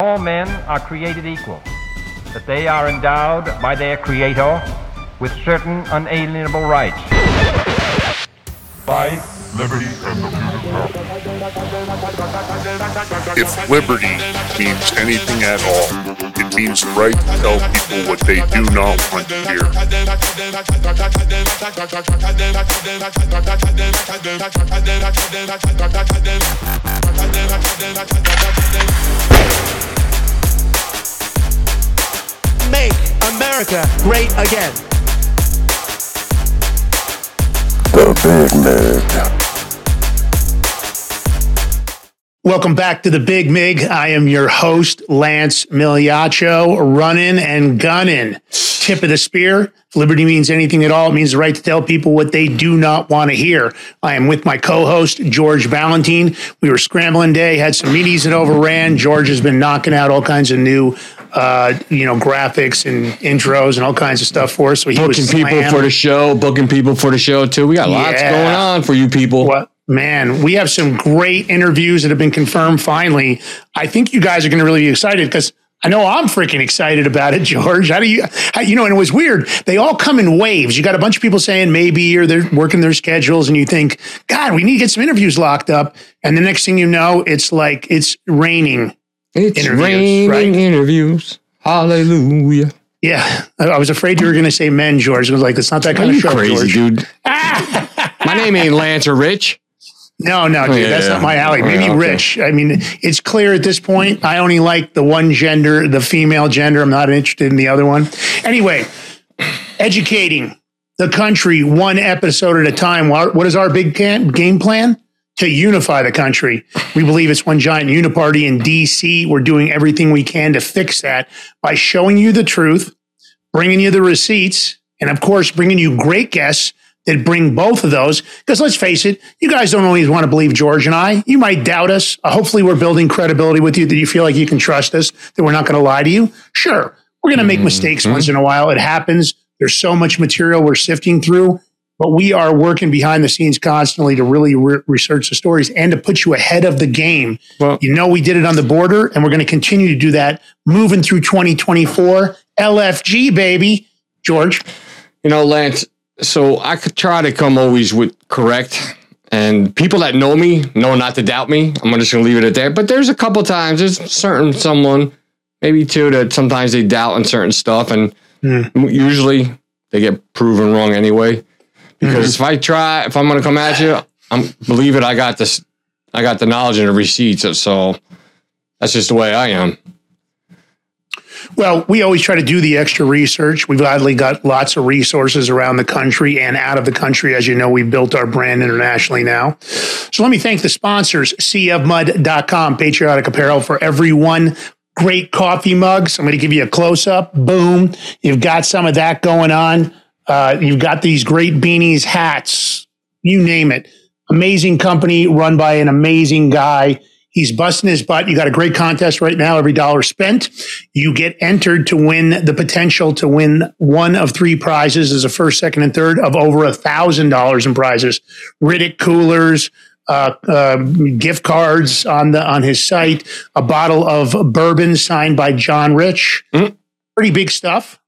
All men are created equal, that they are endowed by their Creator with certain unalienable rights. Life, liberty, and the pursuit of. If liberty means anything at all, it means the right to tell people what they do not want to hear. Make America great again. The Big Mig. Welcome back to the Big Mig. I am your host, Lance Migliaccio, running and gunning. Tip of the spear. Liberty means anything at all, it means the right to tell people what they do not want to hear. I am with my co-host, George Balloutine. We were scrambling day, had some meetings that overran. George has been knocking out all kinds of new uh, you know, graphics and intros and all kinds of stuff for us. So booking people for the show, booking people for the show too. We got lots Yeah. going on for you people. What man, we have some great interviews that have been confirmed finally. I think you guys are going to really be excited because I know I'm freaking excited about it, George. How do you, how, you know, and it was weird. They all come in waves. You got a bunch of people saying maybe, or they're working their schedules, and you think, God, we need to get some interviews locked up. And the next thing you know, it's like it's raining. It's interviews, raining right? interviews. Hallelujah. Yeah, I was afraid you were going to say men, George. I was like, it's not that Are kind of show, crazy, George. dude? My name ain't Lance or Rich. No, no, oh, dude, yeah, that's yeah. not my alley. Oh, Maybe Yeah, okay. Rich. I mean, it's clear at this point. I only like the one gender, the female gender. I'm not interested in the other one. Anyway, educating the country one episode at a time. What is our big game plan? To unify the country. We believe it's one giant uniparty in DC. We're doing everything we can to fix that by showing you the truth, bringing you the receipts, and of course, bringing you great guests that bring both of those. Because let's face it, you guys don't always want to believe George and I. You might doubt us. Uh, hopefully, we're building credibility with you that you feel like you can trust us, that we're not going to lie to you. Sure, we're going to make mistakes once in a while. It happens. There's so much material we're sifting through, but we are working behind the scenes constantly to really re- research the stories and to put you ahead of the game. Well- you know, we did it on the border, and we're going to continue to do that moving through 2024. LFG, baby. George. You know, Lance, so I could try to come always with correct. And people that know me know not to doubt me. I'm just gonna leave it at that. But there's a couple times, there's certain someone, maybe two, that sometimes they doubt on certain stuff, and Hmm. usually they get proven wrong anyway. Because if I try, if I'm gonna come at you, I'm believe it. I got this. I got the knowledge and the receipts. So that's just the way I am. Well, we always try to do the extra research. We've gladly got lots of resources around the country and out of the country. As you know, we've built our brand internationally now. So let me thank the sponsors, cfmud.com, patriotic apparel for everyone. Great coffee mugs. I'm going to give you a close up. Boom. You've got some of that going on. Uh, you've got these great beanies, hats, you name it. Amazing company run by an amazing guy. He's busting his butt. You got a great contest right now. Every dollar spent, you get entered to win the potential to win one of three prizes as a first, second, and third of over a thousand dollars in prizes. Riddick coolers, uh, uh, gift cards on the on his site, a bottle of bourbon signed by John Rich. Mm. Pretty big stuff.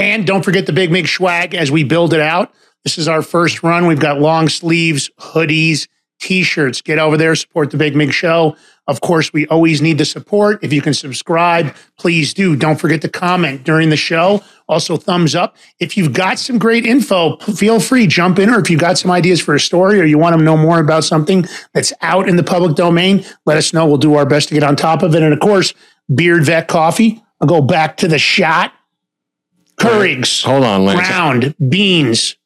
And don't forget the Big Mig swag as we build it out. This is our first run. We've got long sleeves, hoodies, t-shirts. Get over there, support the Big Mig Show. Of course, we always need the support. If you can subscribe, please do. Don't forget to comment during the show. Also, thumbs up. If you've got some great info, feel free jump in. Or if you've got some ideas for a story, or you want to know more about something that's out in the public domain, let us know. We'll do our best to get on top of it. And of course, Beard Vet Coffee. I'll go back to the shot. Keurigs, Hold on, Lance. ground beans.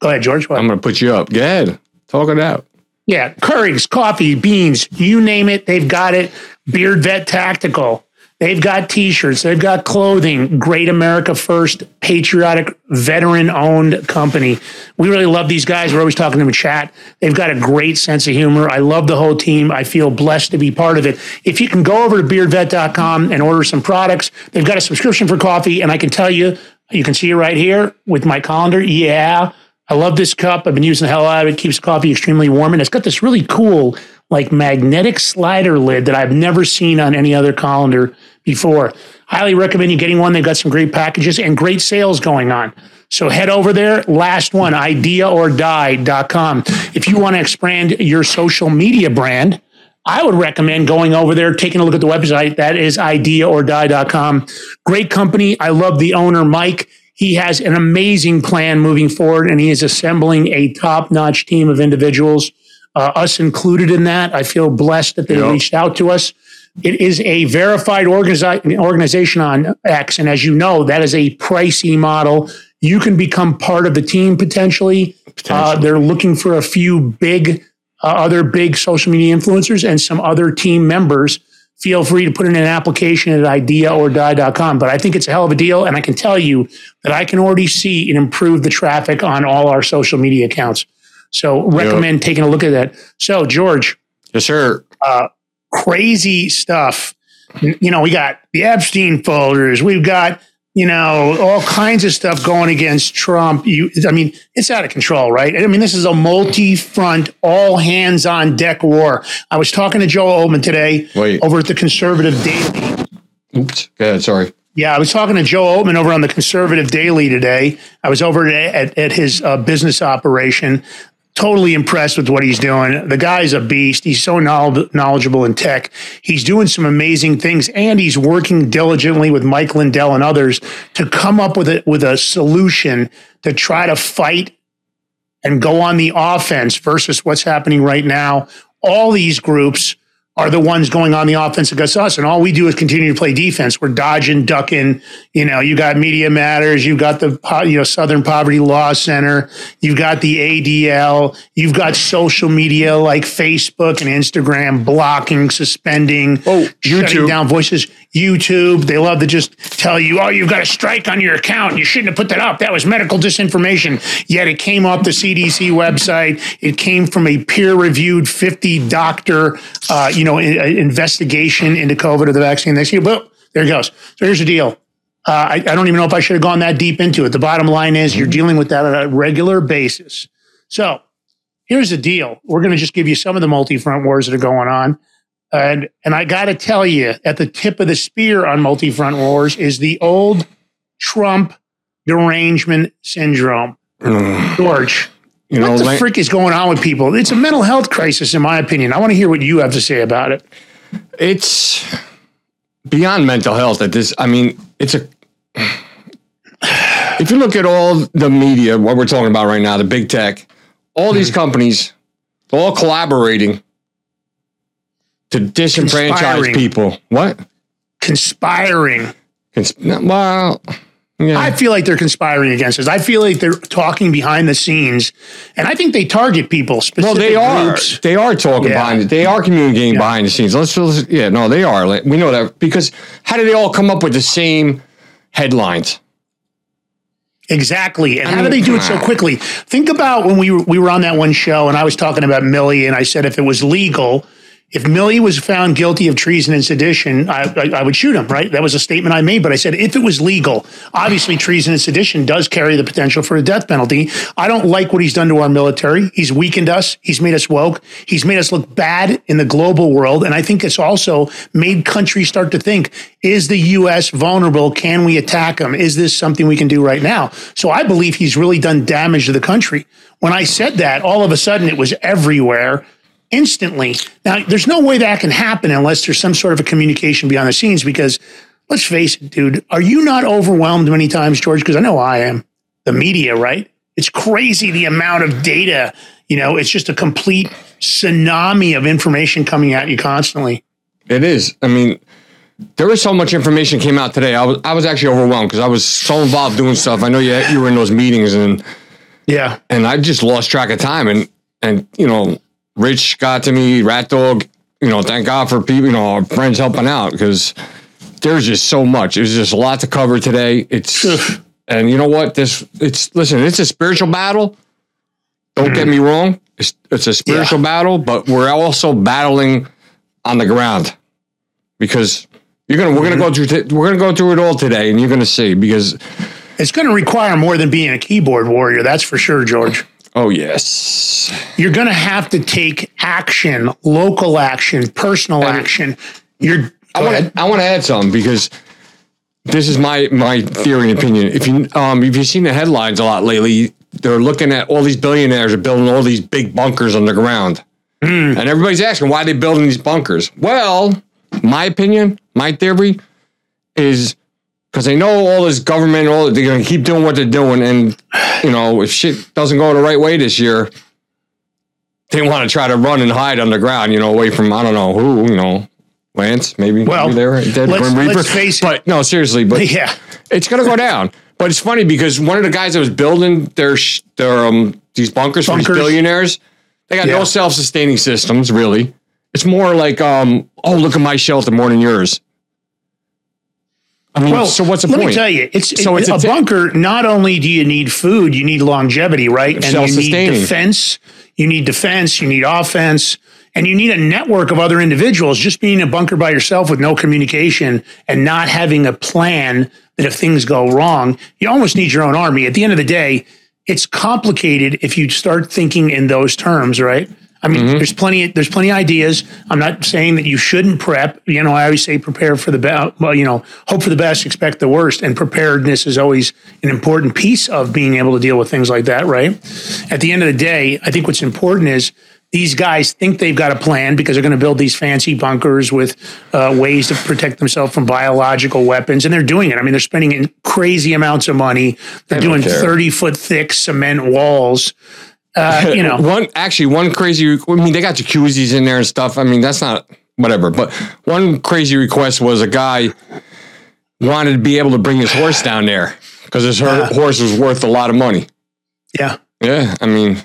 Go ahead, George. What? I'm gonna put you up. Go ahead. Talk it out. Yeah, Keurigs, coffee, beans, you name it, they've got it. Beard Vet Tactical. They've got t-shirts, they've got clothing. Great America First, patriotic, veteran-owned company. We really love these guys. We're always talking to them in chat. They've got a great sense of humor. I love the whole team. I feel blessed to be part of it. If you can go over to beardvet.com and order some products, they've got a subscription for coffee, and I can tell you, you can see it right here with my colander. Yeah, I love this cup. I've been using the hell out of it. Keeps coffee extremely warm. And it's got this really cool, like magnetic slider lid that I've never seen on any other colander before. Highly recommend you getting one. They've got some great packages and great sales going on. So head over there. Last one, ideaordie.com. If you want to expand your social media brand, I would recommend going over there, taking a look at the website. That is ideaordie.com. Great company. I love the owner, Mike. He has an amazing plan moving forward, and he is assembling a top notch team of individuals, uh, us included in that. I feel blessed that they Yep. reached out to us. It is a verified organizi- organization on X. And as you know, that is a pricey model. You can become part of the team potentially. Uh, they're looking for a few big, uh, other big social media influencers and some other team members. Feel free to put in an application at ideaordie.com. But I think it's a hell of a deal. And I can tell you that I can already see it improve the traffic on all our social media accounts. So recommend taking a look at that. So, George, Yes, sir. crazy stuff. You know, we got the Epstein folders. We've got, you know, all kinds of stuff going against Trump. You, I mean, it's out of control, right? I mean, this is a multi-front, all hands on deck war. I was talking to Joe Oltmann today Wait. over at the Conservative Daily. Oops. Go ahead. Sorry. Yeah, I was talking to Joe Oltmann over on the Conservative Daily today. I was over at, at, at his uh, business operation. Totally impressed with what he's doing. The guy's a beast. He's so knowledgeable in tech. He's doing some amazing things, and he's working diligently with Mike Lindell and others to come up with a with a solution to try to fight and go on the offense versus what's happening right now. All these groups are the ones going on the offense against us. And all we do is continue to play defense. We're dodging, ducking. You know, you got Media Matters, you've got the you know Southern Poverty Law Center, you've got the ADL, you've got social media like Facebook and Instagram blocking, suspending, Oh, shutting YouTube. down voices. YouTube, they love to just tell you, oh, you've got a strike on your account. You shouldn't have put that up. That was medical disinformation. Yet it came off the CDC website. It came from a peer-reviewed 50 doctor, uh, you know, i- investigation into COVID or the vaccine. They see, well, there it goes. So here's the deal. Uh, I, I don't even know if I should have gone that deep into it. The bottom line is you're dealing with that on a regular basis. So here's the deal. We're going to just give you some of the multi-front wars that are going on. And and I got to tell you, at the tip of the spear on multi-front wars is the old Trump derangement syndrome. George, You know, what the Lan- frick is going on with people? It's a mental health crisis, in my opinion. I want to hear what you have to say about it. it's beyond mental health at this i mean it's a if you look at all the media what we're talking about right now the big tech all these mm-hmm. companies they're all collaborating to disenfranchise Conspiring. people what Conspiring. Cons- well yeah. I feel like they're conspiring against us. I feel like they're talking behind the scenes, and I think they target people. Specifically. Well, they are. groups. They are talking Yeah. behind it. They are communicating behind the scenes. Let's, let's yeah, no, they are. We know that because how do they all come up with the same headlines? Exactly. And how do mm. they do it so quickly? Think about when we were, we were on that one show and I was talking about Milley and I said if it was legal, if Milley was found guilty of treason and sedition, I, I, I would shoot him, right? That was a statement I made, but I said if it was legal, obviously treason and sedition does carry the potential for a death penalty. I don't like what he's done to our military. He's weakened us. He's made us woke. He's made us look bad in the global world. And I think it's also made countries start to think, is the U.S. vulnerable? Can we attack him? Is this something we can do right now? So I believe he's really done damage to the country. When I said that, all of a sudden it was everywhere instantly. Now, there's no way that can happen unless there's some sort of a communication behind the scenes because let's face it, dude, are you not overwhelmed many times, George? Because I know I am. The media, right? It's crazy the amount of data. You know, it's just a complete tsunami of information coming at you constantly. It is. I mean, there was so much information came out today. I was I was actually overwhelmed because I was so involved doing stuff. I know you you were in those meetings and Yeah. and I just lost track of time. And and you know, Rich got to me, Rat Dog. You know, thank God for people. You know, our friends helping out because there's just so much. There's just a lot to cover today. It's and you know what? This it's listen. It's a spiritual battle. Don't get me wrong. It's it's a spiritual Yeah. battle, but we're also battling on the ground because you're gonna we're gonna go mm-hmm. through t- we're gonna go through it all today, and you're gonna see because It's going to require more than being a keyboard warrior. That's for sure, George. Oh yes, You're going to have to take action, local action, personal action. You're I want to I want to add something because this is my my theory and opinion. If you um if you've seen the headlines a lot lately, they're looking at all these billionaires are building all these big bunkers underground, Hmm. and everybody's asking why they're building these bunkers. Well, my opinion, my theory is because they know all this government, all they're gonna keep doing what they're doing, and you know if shit doesn't go the right way this year, they want to try to run and hide underground, you know, away from I don't know who, you know, Lance, maybe. Well, maybe they were dead let's- Grim Reaper. let's face it. But no, seriously, but Yeah. it's gonna go down. But it's funny because one of the guys that was building their their um these bunkers, for these billionaires, they got Yeah. no self sustaining systems really. It's more like um oh look at my shelter more than yours. I mean, Well, so what's the let point? me tell you, it's, So it's a, a bunker. Not only do you need food, you need longevity, right? And you need defense. You need defense. You need offense, and you need a network of other individuals. Just being a bunker by yourself with no communication and not having a plan that if things go wrong, you almost need your own army. At the end of the day, it's complicated if you start thinking in those terms, right? I mean, Mm-hmm. there's plenty. There's plenty of ideas. I'm not saying that you shouldn't prep. You know, I always say prepare for the best. Well, you know, hope for the best, expect the worst, and preparedness is always an important piece of being able to deal with things like that. Right. At the end of the day, I think what's important is these guys think they've got a plan because they're going to build these fancy bunkers with uh, ways to protect themselves from biological weapons, and they're doing it. I mean, they're spending crazy amounts of money. They're doing 30 foot thick cement walls. Uh, you know, one actually one crazy. I mean, they got jacuzzis in there and stuff. I mean, that's not whatever. But one crazy request was a guy wanted to be able to bring his horse down there because his her- horse was worth a lot of money. yeah. Yeah, I mean,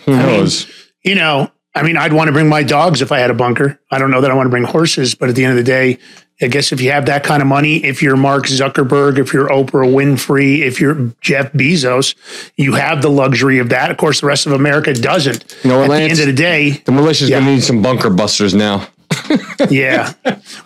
who mean, knows? you know, I mean, I'd want to bring my dogs if I had a bunker. I don't know that I want to bring horses, but at the end of the day, I guess if you have that kind of money, if you're Mark Zuckerberg, if you're Oprah Winfrey, if you're Jeff Bezos, you have the luxury of that. Of course, the rest of America doesn't. You know At the end of the day, the militia's yeah. gonna need some bunker busters now. yeah.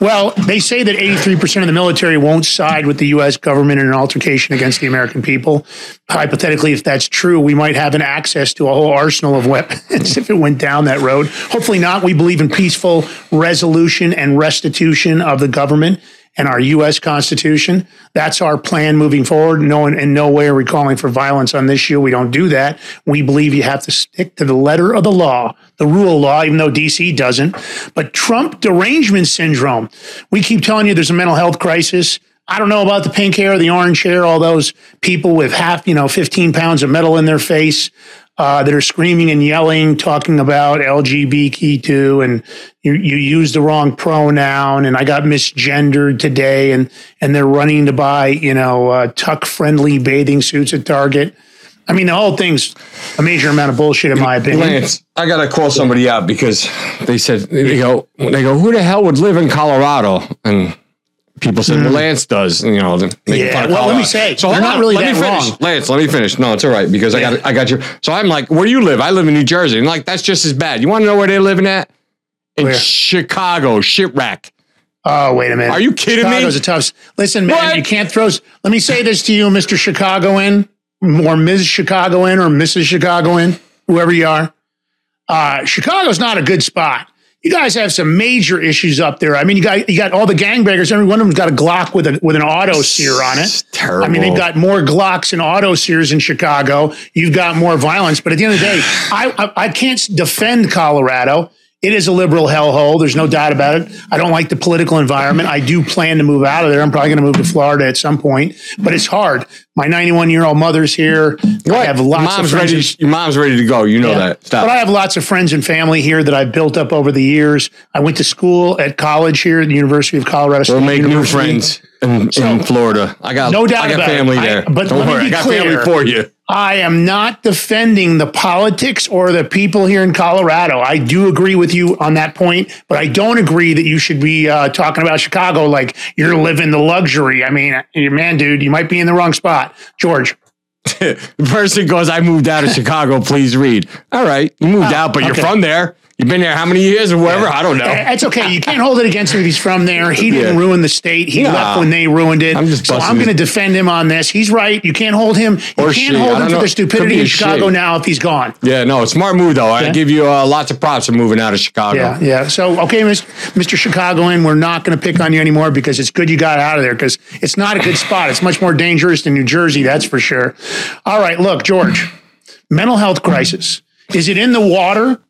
Well, they say that 83% of the military won't side with the U.S. government in an altercation against the American people. Hypothetically, if that's true, we might have an access to a whole arsenal of weapons if it went down that road. Hopefully not. We believe in peaceful resolution and restitution of the government and our U.S. Constitution. That's our plan moving forward. No, in no way are we calling for violence on this issue. We don't do that. We believe you have to stick to the letter of the law, the rule of law, even though DC doesn't. But Trump derangement syndrome, we keep telling you there's a mental health crisis. I don't know about the pink hair, the orange hair, all those people with half, you know, 15 pounds of metal in their face uh, that are screaming and yelling, talking about LGBTQ, and you, you use the wrong pronoun, and I got misgendered today, and and they're running to buy, you know, uh, tuck friendly bathing suits at Target. I mean, the whole thing's a major amount of bullshit, in my opinion. Lance, I gotta call somebody out because they said they go they go who the hell would live in Colorado and people said well Lance does you know. Yeah, of well, let me say, so they're not really let me that finish wrong. Lance let me finish no it's all right because I got I got you so I'm like where do you live I live in New Jersey and like that's just as bad you want to know where they're living at in Where? Chicago shipwreck Oh, wait a minute. Are you kidding me? Chicago's a tough. Listen, man, What? you can't throw. Let me say this to you, Mr. Chicagoan, or Ms. Chicagoan, or Mrs. Chicagoan, whoever you are. Uh, Chicago's not a good spot. You guys have some major issues up there. I mean, you got you got all the gangbangers. Every one of them's got a Glock with a with an auto sear on it. It's terrible I mean, they've got more Glocks and auto sears in Chicago. You've got more violence. But at the end of the day, I, I, I can't defend Colorado. It is a liberal hellhole. There's no doubt about it. I don't like the political environment. I do plan to move out of there. I'm probably going to move to Florida at some point, but it's hard. My 91 year old mother's here. I have lots of mom's friends. ready your mom's ready to go you know Yeah. that stop But I have lots of friends and family here that I've built up over the years. I went to school at college here at the University of Colorado State We'll make new friends in, in Florida. I got No doubt I got about it. family I- there. but Don't let me worry, be I got clear. family for you. I am not defending the politics or the people here in Colorado. I do agree with you on that point, but I don't agree that you should be uh, talking about Chicago like you're living the luxury. I mean, man, dude, you might be in the wrong spot. George, The person goes, "I moved out of Chicago. Please read." All right, you moved out, but you're from there. You've been there how many years or whatever? I don't know. It's okay. You can't hold it against him if he's from there. He didn't Yeah. ruin the state. He Nah. left when they ruined it. I'm just so I'm going to defend him on this. He's right. You can't hold him. You Or can't she. Hold him don't for the stupidity be in Chicago she. now if he's gone. Yeah, no, smart move though. I give you uh, lots of props for moving out of Chicago. Yeah, yeah. So, okay, Mis- Mr. Chicagoan, we're not going to pick on you anymore because it's good you got out of there because it's not a good spot. It's much more dangerous than New Jersey, that's for sure. All right, look, George, mental health crisis. Is it in the water?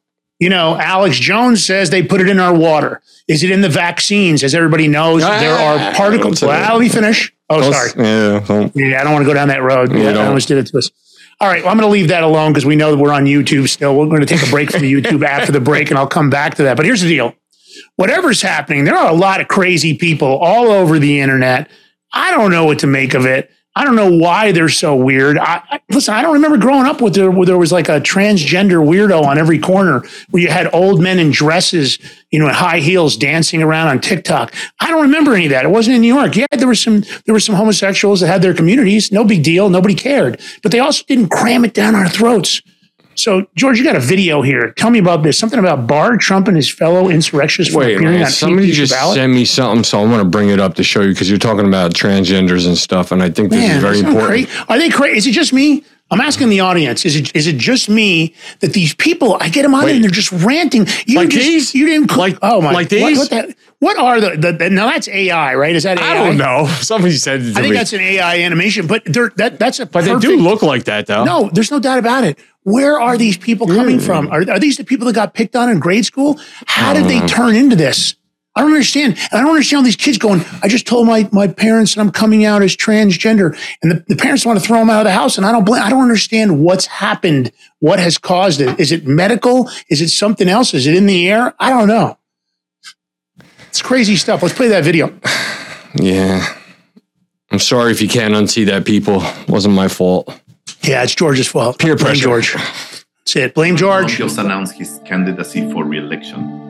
You know, Alex Jones says they put it in our water. Is it in the vaccines? As everybody knows, there are Ah, particles. Well, let me finish. Oh, Don't- sorry. Yeah, don't- Yeah, I don't want to go down that road. Yeah, I almost did it to us. All right, well, I'm going to leave that alone because we know that we're on YouTube still. We're going to take a break from the YouTube after the break, and I'll come back to that. But here's the deal whatever's happening, there are a lot of crazy people all over the internet. I don't know what to make of it. I don't know why they're so weird. I, listen, I don't remember growing up with there where there was like a transgender weirdo on every corner where you had old men in dresses, you know, in high heels dancing around on TikTok. I don't remember any of that. It wasn't in New York. Yeah, there were some there were some homosexuals that had their communities. No big deal. Nobody cared. But they also didn't cram it down our throats. So, George, you got a video here. Tell me about this. Something about Barr, Trump, and his fellow insurrectionists Wait, appearing man, on somebody just ballot. sent me something, so I want to bring it up to show you because you're talking about transgenders and stuff, and I think this Man, is very important. cra- Are they crazy? Is it just me? I'm asking the audience. Is it is it just me that these people? I get them on Wait. and they're just ranting. You Like just, these? You didn't. Like- oh my. like What, these? what, the, what are the, the, the? Now that's AI, right? Is that AI? I don't know. Somebody said I think me. that's an AI animation, but they're, that that's a. but they do look like that, though. No, there's no doubt about it. Where are these people coming Hmm. from? Are, are these the people that got picked on in grade school? How did Hmm. they turn into this? I don't understand. And I don't understand all these kids going, I just told my, my parents that I'm coming out as transgender. And the, the parents want to throw them out of the house. And I don't blame, I don't understand what's happened. What has caused it? Is it medical? Is it something else? Is it in the air? I don't know. It's crazy stuff. Let's play that video. Yeah. I'm sorry if you can't unsee that, people. Wasn't my fault. Yeah, it's George's fault. Peer Blame pressure. George. That's it. Blame George. just announced his candidacy for re-election. But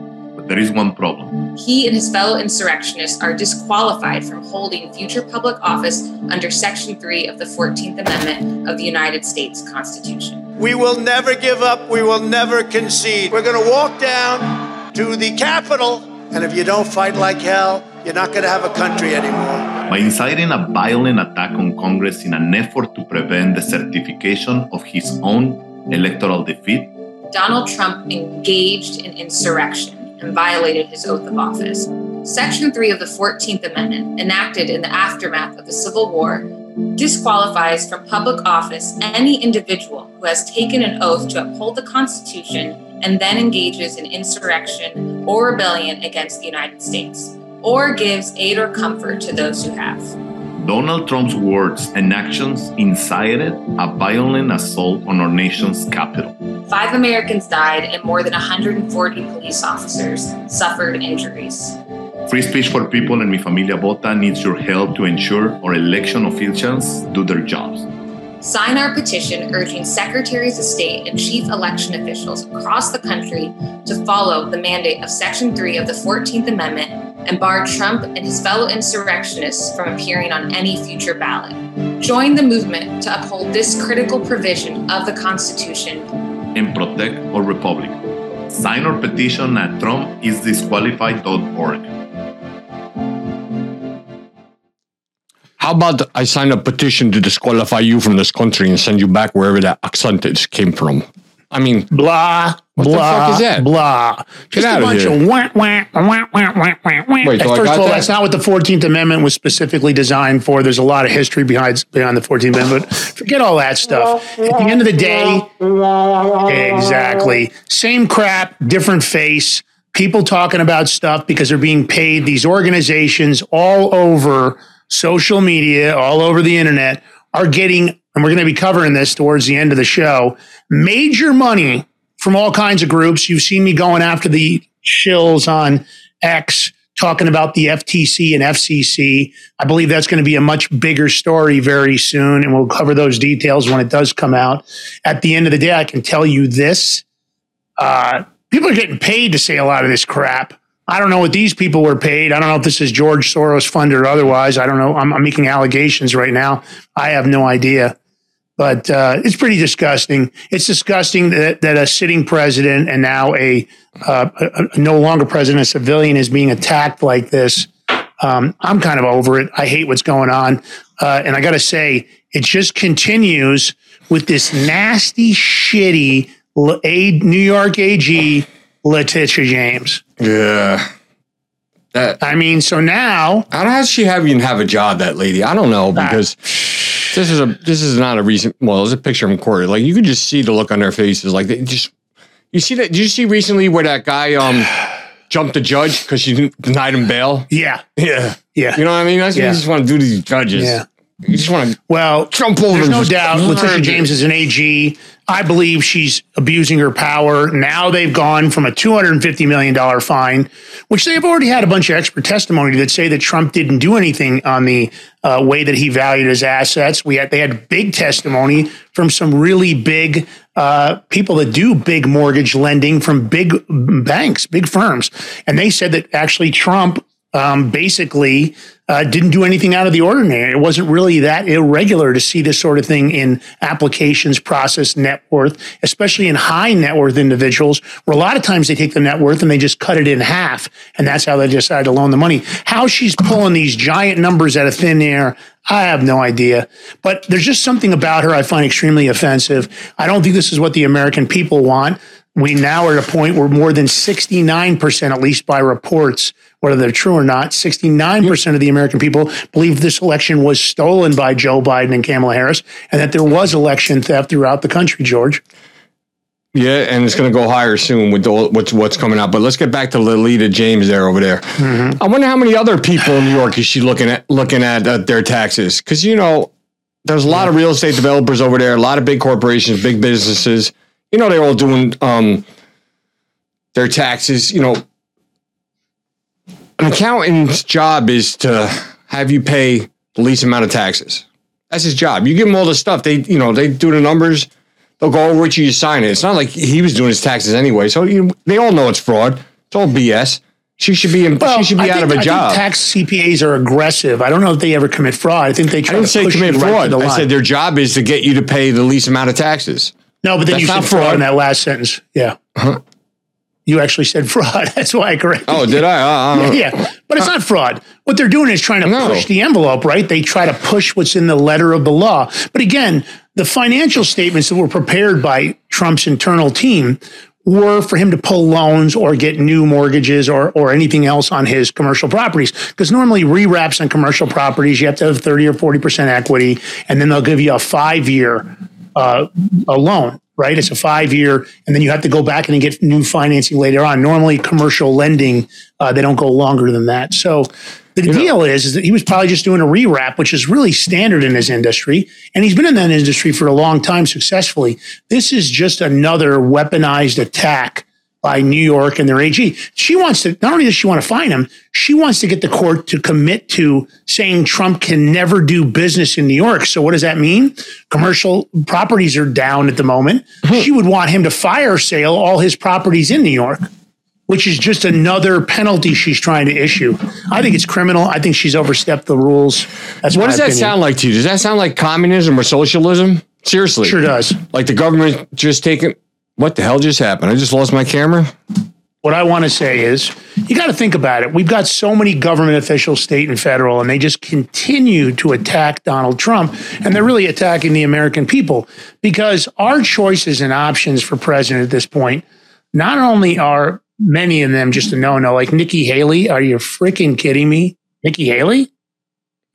there is one problem. He and his fellow insurrectionists are disqualified from holding future public office under Section 3 of the 14th Amendment of the United States Constitution. We will never give up. We will never concede. We're going to walk down to the Capitol, and if you don't fight like hell, you're not going to have a country anymore. By inciting a violent attack on Congress in an effort to prevent the certification of his own electoral defeat, Donald Trump engaged in insurrection and violated his oath of office. Section 3 of the 14th Amendment, enacted in the aftermath of the Civil War, disqualifies from public office any individual who has taken an oath to uphold the Constitution and then engages in insurrection or rebellion against the United States, or gives aid or comfort to those who have. Donald Trump's words and actions incited a violent assault on our nation's capital. Five Americans died and more than 140 police officers suffered injuries. Free Speech for People and Mi Familia Vota needs your help to ensure our election officials do their jobs. Sign our petition urging secretaries of state and chief election officials across the country to follow the mandate of Section 3 of the 14th Amendment and bar Trump and his fellow insurrectionists from appearing on any future ballot. Join the movement to uphold this critical provision of the Constitution and protect our republic. Sign our petition at trumpisdisqualified.org. How about I sign a petition to disqualify you from this country and send you back wherever that accent is came from? I mean, Blah, What the blah, fuck is that? blah. Just out a of bunch here. of wah, wah, wah, wah, wah, wah, wah. Wait, do I First got of all, that? that's not what the 14th Amendment was specifically designed for. There's a lot of history behind, behind the 14th Amendment. But forget all that stuff. At the end of the day, exactly. Same crap, different face. People talking about stuff because they're being paid. These organizations all over social media, all over the internet, are getting, and we're going to be covering this towards the end of the show, major money from all kinds of groups. You've seen me going after the shills on X, talking about the FTC and FCC. I believe that's going to be a much bigger story very soon, and we'll cover those details when it does come out. At the end of the day, I can tell you this. Uh, people are getting paid to say a lot of this crap. I don't know what these people were paid. I don't know if this is George Soros funded or otherwise. I don't know. I'm, I'm making allegations right now. I have no idea. But uh, it's pretty disgusting. It's disgusting that, that a sitting president and now a, uh, a, a no longer president, a civilian, is being attacked like this. Um, I'm kind of over it. I hate what's going on. Uh, and I got to say, it just continues with this nasty, shitty a New York AG, Letitia James. Yeah. That, I mean, so now how does she have even have a job? That lady, I don't know because this is a this is not a recent. Well, there's a picture from court. Like you could just see the look on their faces. Like they just you see that. Did you see recently where that guy um jumped the judge because she denied him bail? Yeah, yeah, yeah. You know what I mean? That's what Yeah. you just want to do to these judges. Yeah. You just want to Well, jump over. There's no doubt Letitia. James is an AG. I believe she's abusing her power. Now they've gone from a $250 million fine, which they've already had a bunch of expert testimony that say that Trump didn't do anything on the uh, way that he valued his assets. We had, they had big testimony from some really big uh, people that do big mortgage lending from big banks, big firms. And they said that actually Trump um, basically uh, didn't do anything out of the ordinary. It wasn't really that irregular to see this sort of thing in applications, process, net worth, especially in high net worth individuals, where a lot of times they take the net worth and they just cut it in half. And that's how they decide to loan the money. How she's pulling these giant numbers out of thin air, I have no idea. But there's just something about her I find extremely offensive. I don't think this is what the American people want. We now are at a point where more than 69%, at least by reports, whether they're true or not, 69% of the American people believe this election was stolen by Joe Biden and Kamala Harris and that there was election theft throughout the country, George. Yeah, and it's going to go higher soon with the, what's what's coming out. But let's get back to Lolita James there over there. I wonder how many other people in New York is she looking at looking at uh, their taxes? Because you know, there's a lot of real estate developers over there, a lot of big corporations, big businesses. You know, they're all doing um, their taxes. You know, an accountant's job is to have you pay the least amount of taxes. That's his job. You give him all the stuff. They, you know, they do the numbers. They'll go over it. You sign it. It's not like he was doing his taxes anyway. So you, they all know it's fraud. It's all BS. She should be. In, well, she should be I out think- of a I job. Think tax CPAs are aggressive. I don't know if they ever commit fraud. I think they I try didn't to say push commit you right to fraud. the I line. said their job is to get you to pay the least amount of taxes. No, but then that's you said fraud fraud. in that last sentence. Yeah. You actually said fraud. That's why I corrected Oh, did I? Uh, yeah, but it's not fraud. What they're doing is trying to No. push the envelope, right? They try to push what's in the letter of the law. But again, the financial statements that were prepared by Trump's internal team were for him to pull loans or get new mortgages or or anything else on his commercial properties. Because normally rewraps on commercial properties, you have to have 30 or 40% equity, and then they'll give you a five year uh, a loan, right? It's a five year, and then you have to go back and get new financing later on. Normally, commercial lending, uh, they don't go longer than that. So the deal is, is that he was probably just doing a rewrap, which is really standard in his industry. And he's been in that industry for a long time successfully. This is just another weaponized attack by New York and their AG. She wants to, not only does she want to fine him, she wants to get the court to commit to saying Trump can never do business in New York. So what does that mean? Commercial properties are down at the moment. Hmm. She would want him to fire sale all his properties in New York, which is just another penalty she's trying to issue. I think it's criminal. I think she's overstepped the rules. That's what does that opinion. sound like to you? Does that sound like communism or socialism? Seriously, Sure does. Like the government just taking. What the hell just happened? I just lost my camera. What I want to say is, you got to think about it. We've got so many government officials, state and federal, and they just continue to attack Donald Trump. And they're really attacking the American people because our choices and options for president at this point, not only are many of them just a no no, like Nikki Haley. Are you freaking kidding me? Nikki Haley?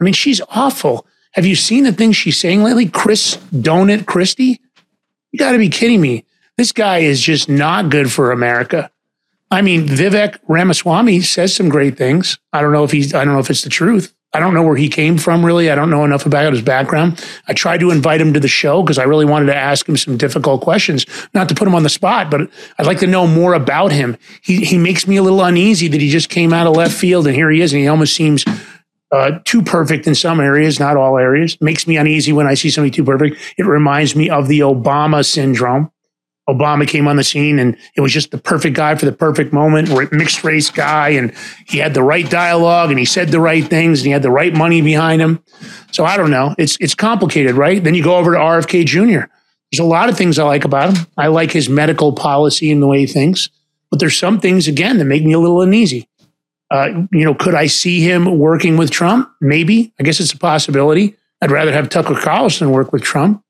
I mean, she's awful. Have you seen the things she's saying lately? Chris Donut Christie? You got to be kidding me. This guy is just not good for America. I mean, Vivek Ramaswamy says some great things. I don't know if he's, I don't know if it's the truth. I don't know where he came from, really. I don't know enough about his background. I tried to invite him to the show because I really wanted to ask him some difficult questions, not to put him on the spot, but I'd like to know more about him. He, he makes me a little uneasy that he just came out of left field and here he is, and he almost seems uh, too perfect in some areas, not all areas. Makes me uneasy when I see somebody too perfect. It reminds me of the Obama syndrome Obama came on the scene and it was just the perfect guy for the perfect moment, We're a mixed race guy, and he had the right dialogue and he said the right things and he had the right money behind him. So I don't know. It's it's complicated, right? Then you go over to RFK Jr. There's a lot of things I like about him. I like his medical policy and the way he thinks, but there's some things again that make me a little uneasy. Uh, you know, could I see him working with Trump? Maybe. I guess it's a possibility. I'd rather have Tucker Carlson work with Trump.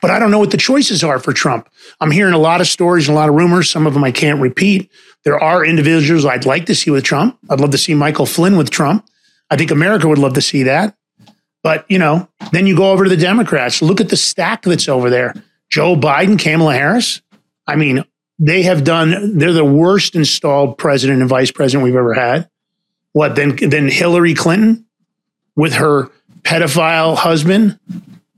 But I don't know what the choices are for Trump. I'm hearing a lot of stories and a lot of rumors. Some of them I can't repeat. There are individuals I'd like to see with Trump. I'd love to see Michael Flynn with Trump. I think America would love to see that. But, you know, then you go over to the Democrats. Look at the stack that's over there. Joe Biden, Kamala Harris. I mean, they have done, they're the worst installed president and vice president we've ever had. What, then, then Hillary Clinton with her pedophile husband?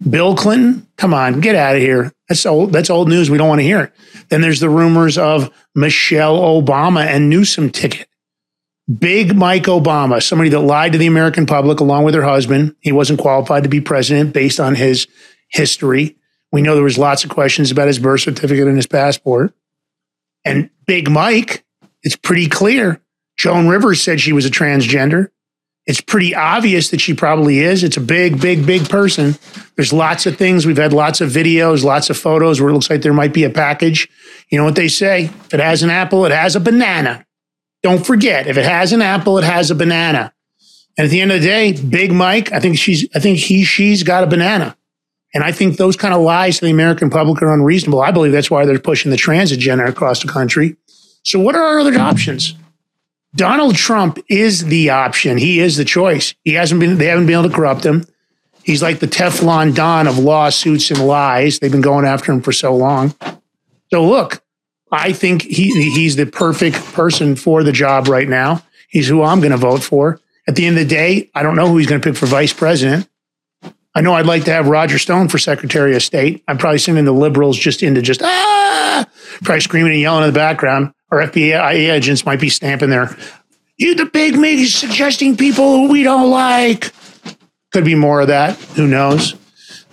Bill Clinton, come on, get out of here. That's old. That's old news. We don't want to hear it. Then there's the rumors of Michelle Obama and Newsom ticket. Big Mike Obama, somebody that lied to the American public along with her husband. He wasn't qualified to be president based on his history. We know there was lots of questions about his birth certificate and his passport. And Big Mike, it's pretty clear. Joan Rivers said she was a transgender. It's pretty obvious that she probably is. It's a big, big, big person. There's lots of things. We've had lots of videos, lots of photos where it looks like there might be a package. You know what they say? If it has an apple, it has a banana. Don't forget, if it has an apple, it has a banana. And at the end of the day, Big Mike, I think she's, I think he, she's got a banana. And I think those kind of lies to the American public are unreasonable. I believe that's why they're pushing the transit agenda across the country. So, what are our other options? Donald Trump is the option. He is the choice. He hasn't been, they haven't been able to corrupt him. He's like the Teflon Don of lawsuits and lies. They've been going after him for so long. So look, I think he he's the perfect person for the job right now. He's who I'm going to vote for. At the end of the day, I don't know who he's going to pick for vice president. I know I'd like to have Roger Stone for Secretary of State. I'm probably sending the liberals just into just ah, probably screaming and yelling in the background or FBI agents might be stamping there. You, the big mig, suggesting people we don't like. Could be more of that. Who knows?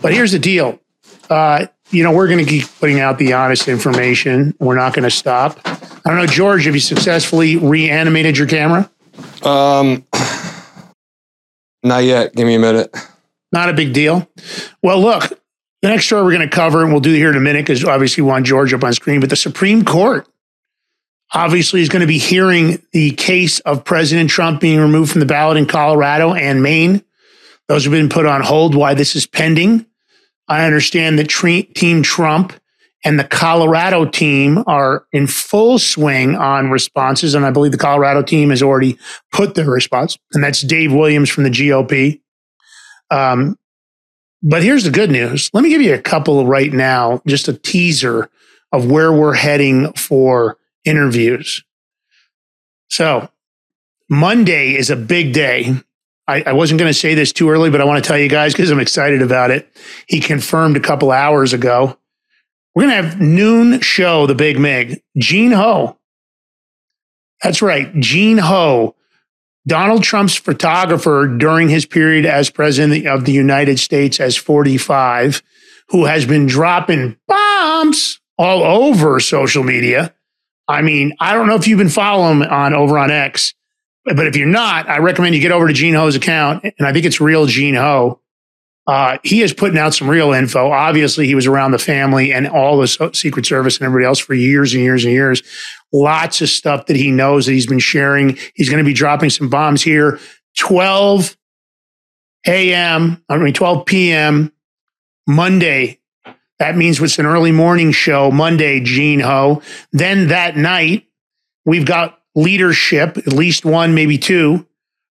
But here's the deal. Uh, you know, we're going to keep putting out the honest information. We're not going to stop. I don't know, George, have you successfully reanimated your camera? Um, not yet. Give me a minute. Not a big deal. Well, look, the next story we're going to cover, and we'll do here in a minute because obviously we want George up on screen, but the Supreme Court obviously is going to be hearing the case of President Trump being removed from the ballot in Colorado and Maine. Those have been put on hold Why this is pending. I understand that Team Trump and the Colorado team are in full swing on responses. And I believe the Colorado team has already put their response, and that's Dave Williams from the GOP. Um, but here's the good news. Let me give you a couple right now, just a teaser of where we're heading for interviews. So Monday is a big day. I, I wasn't going to say this too early, but I want to tell you guys because I'm excited about it. He confirmed a couple hours ago. We're going to have noon show, the Big Mig. Gene Ho. That's right. Gene Ho, Donald Trump's photographer during his period as president of the United States as 45, who has been dropping bombs all over social media I mean, I don't know if you've been following on over on X, but if you're not, I recommend you get over to Gene Ho's account, and I think it's real Gene Ho. Uh, he is putting out some real info. Obviously, he was around the family and all the Secret Service and everybody else for years and years and years. Lots of stuff that he knows that he's been sharing. He's going to be dropping some bombs here. 12 a.m., I mean, 12 p.m. Monday, that means it's an early morning show, Monday, Gene Ho. Then that night, we've got leadership, at least one, maybe two,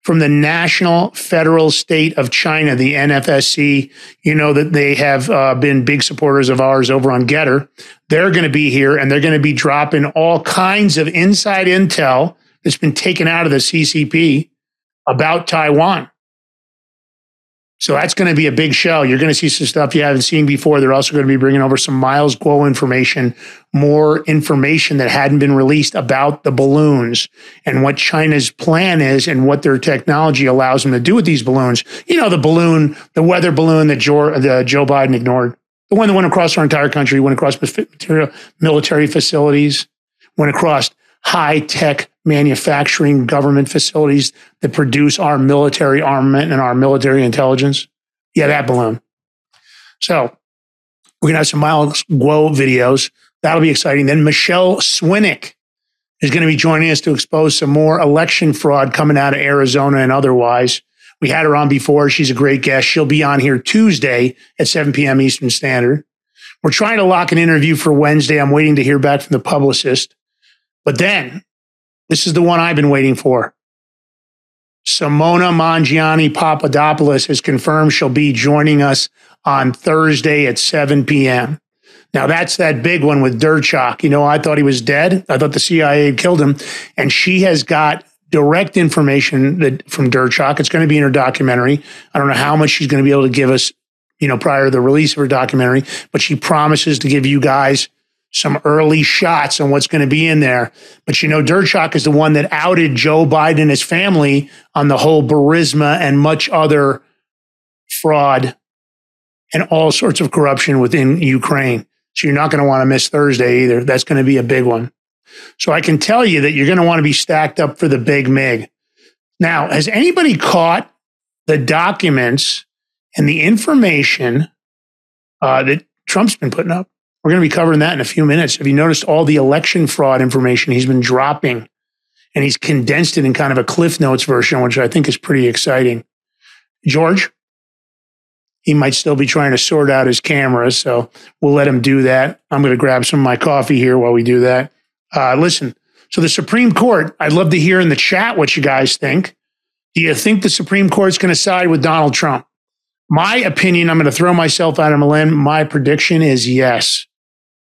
from the National Federal State of China, the NFSC. You know that they have uh, been big supporters of ours over on GETTR. They're going to be here and they're going to be dropping all kinds of inside intel that's been taken out of the CCP about Taiwan. So that's going to be a big show. You're going to see some stuff you haven't seen before. They're also going to be bringing over some Miles Guo information, more information that hadn't been released about the balloons and what China's plan is and what their technology allows them to do with these balloons. You know, the balloon, the weather balloon that Joe, Joe Biden ignored. The one that went across our entire country, went across material, military facilities, went across high tech manufacturing government facilities that produce our military armament and our military intelligence. Yeah, that balloon. So we're going to have some Miles Guo videos. That'll be exciting. Then Michelle Swinick is going to be joining us to expose some more election fraud coming out of Arizona and otherwise. We had her on before. She's a great guest. She'll be on here Tuesday at 7 p.m. Eastern Standard. We're trying to lock an interview for Wednesday. I'm waiting to hear back from the publicist. But then, this is the one I've been waiting for. Simona Mangiante Papadopoulos has confirmed she'll be joining us on Thursday at 7 p.m. Now that's that big one with Dirchok. You know, I thought he was dead. I thought the CIA had killed him. And she has got direct information that from Dirchok. It's going to be in her documentary. I don't know how much she's going to be able to give us, you know, prior to the release of her documentary, but she promises to give you guys some early shots on what's going to be in there. But you know, Derkach is the one that outed Joe Biden and his family on the whole Burisma and much other fraud and all sorts of corruption within Ukraine. So you're not going to want to miss Thursday either. That's going to be a big one. So I can tell you that you're going to want to be stacked up for the big MIG. Now, has anybody caught the documents and the information uh, that Trump's been putting up? We're going to be covering that in a few minutes. Have you noticed all the election fraud information he's been dropping? And he's condensed it in kind of a Cliff Notes version, which I think is pretty exciting. George? he might still be trying to sort out his camera. So we'll let him do that. I'm going to grab some of my coffee here while we do that. Uh, listen, so the Supreme Court, I'd love to hear in the chat what you guys think. Do you think the Supreme Court's going to side with Donald Trump? My opinion, I'm going to throw myself out of a limb. My prediction is yes.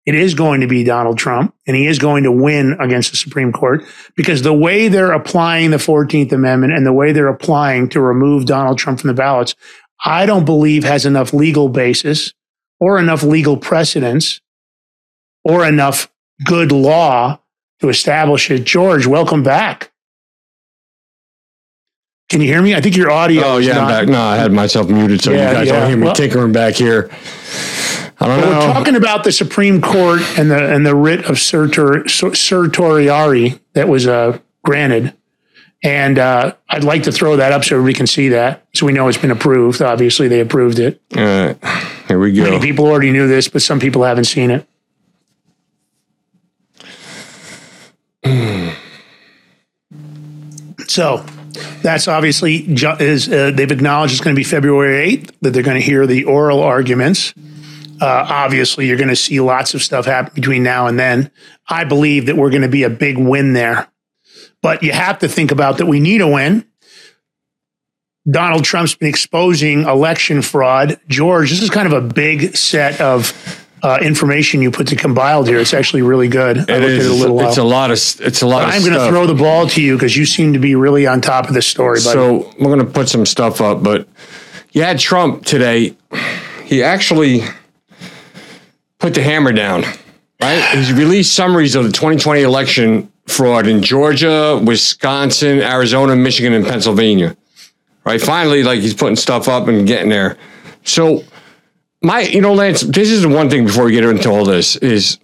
It is going to be Donald Trump, and he is going to win against the Supreme Court because the way they're applying the 14th Amendment and the way they're applying to remove Donald Trump from the ballots, I don't believe has enough legal basis or enough legal precedence or enough good law to establish it. George, welcome back. Can you hear me? I think your audio. Oh yeah, I'm back. No, I had myself muted, so yeah, you guys yeah. don't hear me well, tinkering back here. I don't know. We're talking about the Supreme Court and the and the writ of certiorari that was uh, granted and uh, I'd like to throw that up so everybody can see that. So we know it's been approved. Obviously, they approved it. All right. Here we go. Many people already knew this, but some people haven't seen it. so that's obviously is uh, they've acknowledged it's going to be February 8th that they're going to hear the oral arguments. Uh, obviously, you're going to see lots of stuff happen between now and then. I believe that we're going to be a big win there but you have to think about that we need a win. Donald Trump's been exposing election fraud. George, this is kind of a big set of uh, information you put to compiled here. It's actually really good. It is. It a little it's while. a lot of. It's a lot. But I'm going to throw the ball to you because you seem to be really on top of this story. Buddy. So we're going to put some stuff up, but you had Trump today. He actually put the hammer down. Right? He's released summaries of the 2020 election fraud in Georgia, Wisconsin, Arizona, Michigan, and Pennsylvania. Right? Finally, like he's putting stuff up and getting there. So my, you know, Lance, this is the one thing before we get into all this is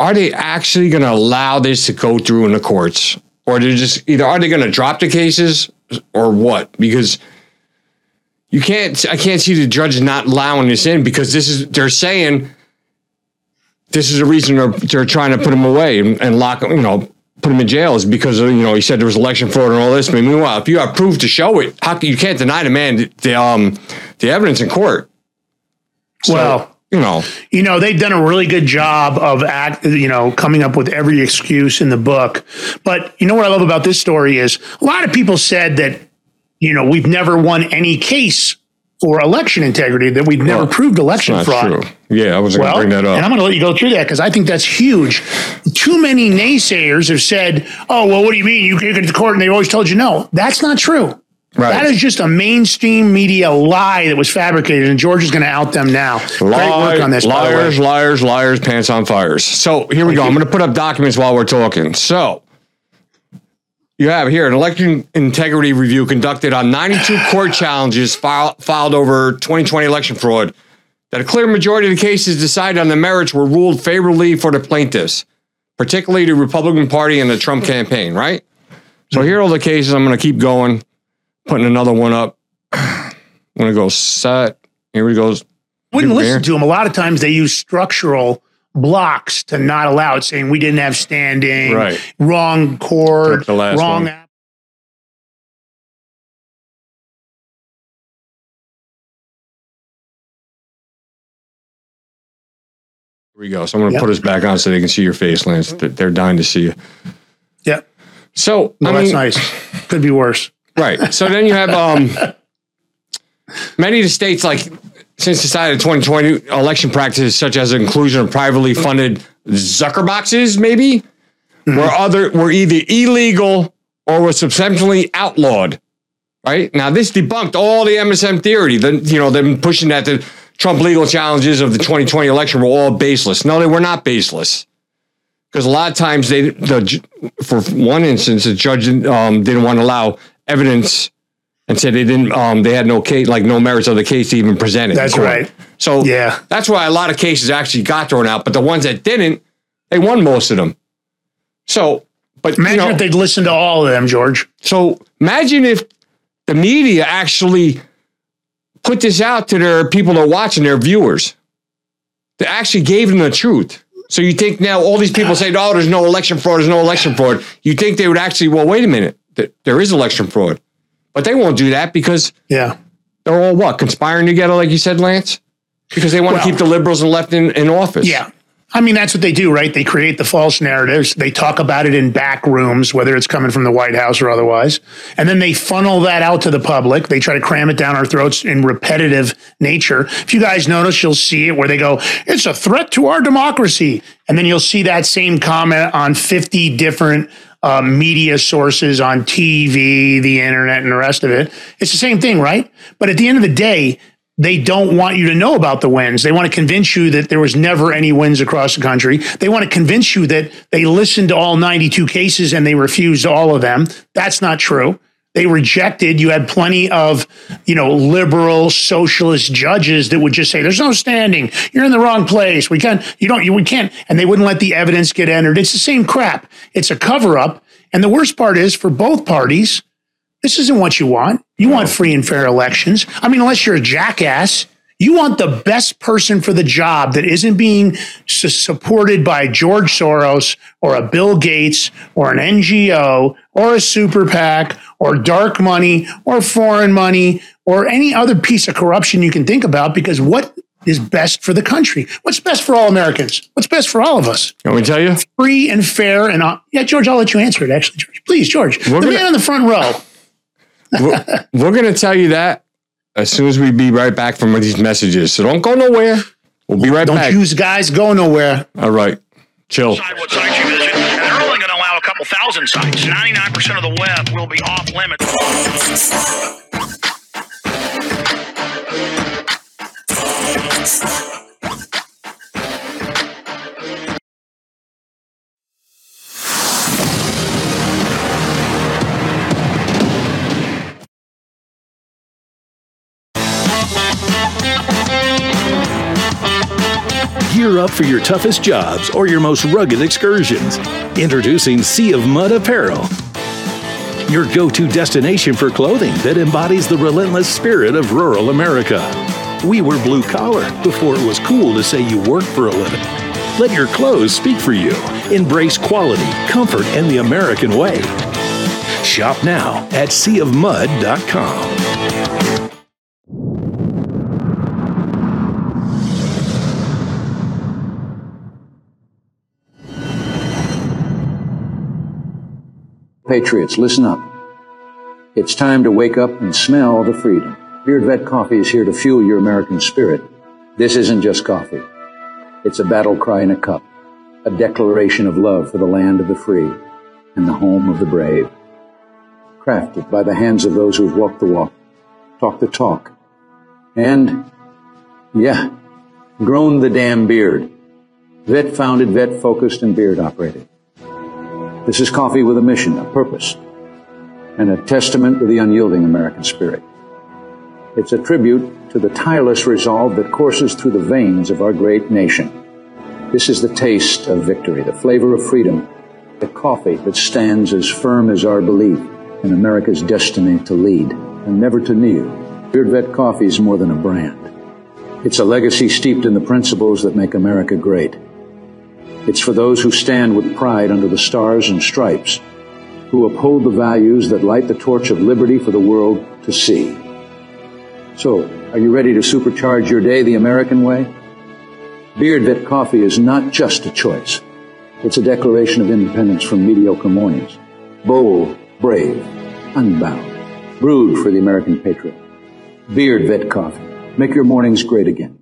are they actually going to allow this to go through in the courts? Or they're just either are they going to drop the cases or what? Because you can't, I can't see the judges not allowing this in because this is, they're saying this is the reason they're, they're trying to put him away and, and lock him, you know, put him in jail is because you know he said there was election fraud and all this. But meanwhile, if you have proof to show it, how you can't deny the man the, the um the evidence in court. So, well, you know, you know they've done a really good job of act, you know, coming up with every excuse in the book. But you know what I love about this story is a lot of people said that you know we've never won any case for election integrity that we've never well, proved election fraud. True. Yeah, I was going to bring that up. And I'm going to let you go through that because I think that's huge. Too many naysayers have said, oh, well, what do you mean? You get to court and they always told you no. That's not true. Right. That is just a mainstream media lie that was fabricated, and George is going to out them now. Lie, Great work on this. Liars, liars, liars, pants on fires. So here we Thank go. You. I'm going to put up documents while we're talking. So you have here an election integrity review conducted on 92 court challenges filed, filed over 2020 election fraud. that a clear majority of the cases decided on the merits were ruled favorably for the plaintiffs, particularly the Republican Party and the Trump campaign, right? So here are all the cases. I'm going to keep going, putting another one up. I'm going to go set. Here we go. Wouldn't Here. listen to them. A lot of times they use structural blocks to not allow it, saying we didn't have standing, Right. wrong chord, Took the last wrong. one. Here we go. So I'm going to Yep. put us back on so they can see your face, Lance. They're- dying to see you. Yeah, So, I that's nice. Could be worse. Right. So then you have um, many of the states, like since the start of 2020, election practices such as inclusion of privately funded Zucker boxes, maybe, were other were either illegal or were substantially outlawed. Right now, this debunked all the MSM theory. The you know them pushing that the Trump legal challenges of the 2020 election were all baseless. No, they were not baseless because a lot of times they the for one instance the judge um, didn't want to allow evidence and said they didn't um, they had no case like no merits of the case to even present it. That's right. So Yeah. that's why a lot of cases actually got thrown out, but the ones that didn't, they won most of them. So, but Imagine you know, if they'd listen to all of them, George. so imagine if the media actually put this out to their people that are watching, their viewers. They actually gave them the truth. So you think now all these people say, "Oh, there's no election fraud. There's no election fraud." You think they would actually? Well, wait a minute. There is election fraud, but they won't do that because Yeah. they're all what conspiring together, like you said, Lance, because they want Well- to keep the liberals and left in, in office. Yeah. I mean, that's what they do, right? They create the false narratives. They talk about it in back rooms, whether it's coming from the White House or otherwise. And then they funnel that out to the public. They try to cram it down our throats in repetitive nature. If you guys notice, you'll see it where they go, it's a threat to our democracy. And then you'll see that same comment on 50 different uh, media sources on TV, the internet, and the rest of it. It's the same thing, right? But at the end of the day, they don't want you to know about the wins. They want to convince you that there was never any wins across the country. They want to convince you that they listened to all 92 cases and they refused all of them. That's not true. They rejected. You had plenty of, you know, liberal socialist judges that would just say, "There's no standing. You're in the wrong place. We can't. You don't. You we can't." And they wouldn't let the evidence get entered. It's the same crap. It's a cover up. And the worst part is for both parties, this isn't what you want. You want free and fair elections. I mean, unless you're a jackass, you want the best person for the job that isn't being su- supported by George Soros or a Bill Gates or an NGO or a super PAC or dark money or foreign money or any other piece of corruption you can think about because what is best for the country? What's best for all Americans? What's best for all of us? Can we tell you? Free and fair and uh, yeah, George, I'll let you answer it. Actually, George, please, George, We're the gonna- man in the front row. we're, we're going to tell you that as soon as we be right back from these messages. So don't go nowhere. We'll be right back. Don't back. use guys go nowhere. All right. Chill. decide what sites you visit, and they're only going to allow a couple thousand sites. 99% of the web will be off limits. Gear up for your toughest jobs or your most rugged excursions. Introducing Sea of Mud Apparel. Your go to destination for clothing that embodies the relentless spirit of rural America. We were blue collar before it was cool to say you worked for a living. Let your clothes speak for you. Embrace quality, comfort, and the American way. Shop now at seaofmud.com. Patriots, listen up. It's time to wake up and smell the freedom. Beard Vet Coffee is here to fuel your American spirit. This isn't just coffee. It's a battle cry in a cup, a declaration of love for the land of the free and the home of the brave. Crafted by the hands of those who've walked the walk, talked the talk, and, yeah, grown the damn beard. Vet founded, vet focused, and beard operated. This is coffee with a mission, a purpose, and a testament to the unyielding American spirit. It's a tribute to the tireless resolve that courses through the veins of our great nation. This is the taste of victory, the flavor of freedom, the coffee that stands as firm as our belief in America's destiny to lead and never to kneel. Beard Vet Coffee is more than a brand. It's a legacy steeped in the principles that make America great. It's for those who stand with pride under the stars and stripes, who uphold the values that light the torch of liberty for the world to see. So, are you ready to supercharge your day the American way? Beard Vet Coffee is not just a choice. It's a declaration of independence from mediocre mornings. Bold, brave, unbound. Brewed for the American patriot. Beard Vet Coffee. Make your mornings great again.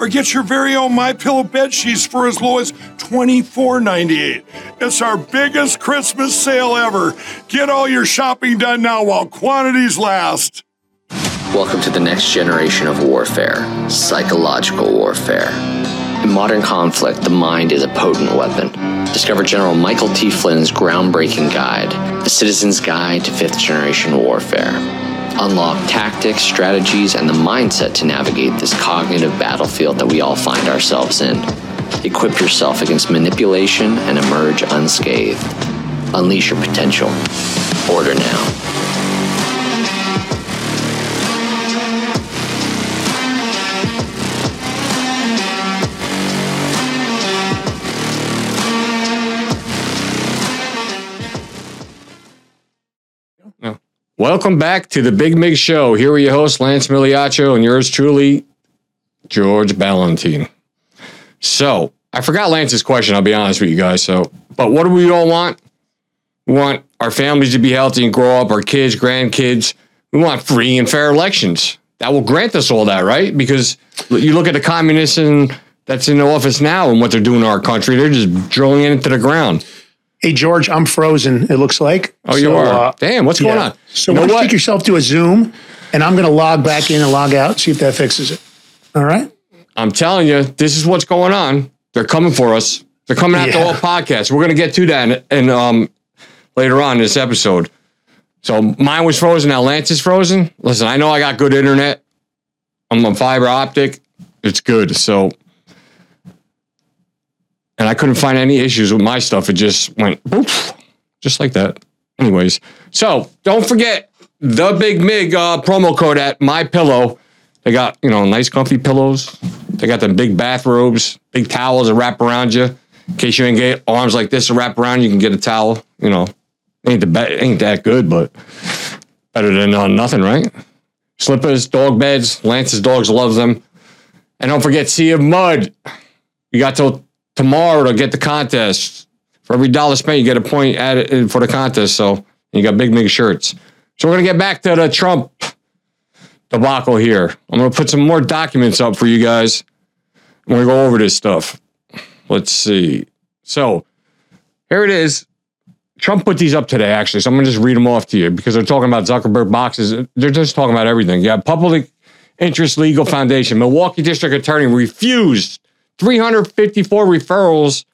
or get your very own My Pillow bed sheets for as low as $24.98. It's our biggest Christmas sale ever. Get all your shopping done now while quantities last. Welcome to the next generation of warfare psychological warfare. In modern conflict, the mind is a potent weapon. Discover General Michael T. Flynn's groundbreaking guide, The Citizen's Guide to Fifth Generation Warfare. Unlock tactics, strategies, and the mindset to navigate this cognitive battlefield that we all find ourselves in. Equip yourself against manipulation and emerge unscathed. Unleash your potential. Order now. Welcome back to the Big Mig Show. Here are your hosts, Lance Migliaccio, and yours truly, George Balloutine. So, I forgot Lance's question, I'll be honest with you guys. So, but what do we all want? We want our families to be healthy and grow up, our kids, grandkids. We want free and fair elections. That will grant us all that, right? Because you look at the communists that's in the office now and what they're doing to our country, they're just drilling it into the ground. Hey, George, I'm frozen, it looks like. Oh, you are? Damn, what's going on? So You know why don't you what? take yourself to a Zoom, and I'm going to log back in and log out, see if that fixes it. All right? I'm telling you, this is what's going on. They're coming for us. They're coming after Yeah. all podcasts. We're going to get to that in, in, um, later on in this episode. So mine was frozen. Now Lance is frozen. Listen, I know I got good internet. I'm on fiber optic. It's good. So, and I couldn't find any issues with my stuff. It just went just like that. Anyways, so don't forget the Big Mig uh, promo code at My Pillow. They got you know nice comfy pillows. They got them big bathrobes, big towels that wrap around you. In case you ain't get arms like this to wrap around, you can get a towel. You know, ain't the be- ain't that good, but better than uh, nothing, right? Slippers, dog beds. Lance's dogs love them. And don't forget Sea of Mud. You got till tomorrow to get the contest. For every dollar spent, you get a point added for the contest. So you got big, big shirts. So we're gonna get back to the Trump debacle here. I'm gonna put some more documents up for you guys. We're gonna go over this stuff. Let's see. So here it is. Trump put these up today, actually. So I'm gonna just read them off to you because they're talking about Zuckerberg boxes. They're just talking about everything. Yeah, Public Interest Legal Foundation, Milwaukee District Attorney refused 354 referrals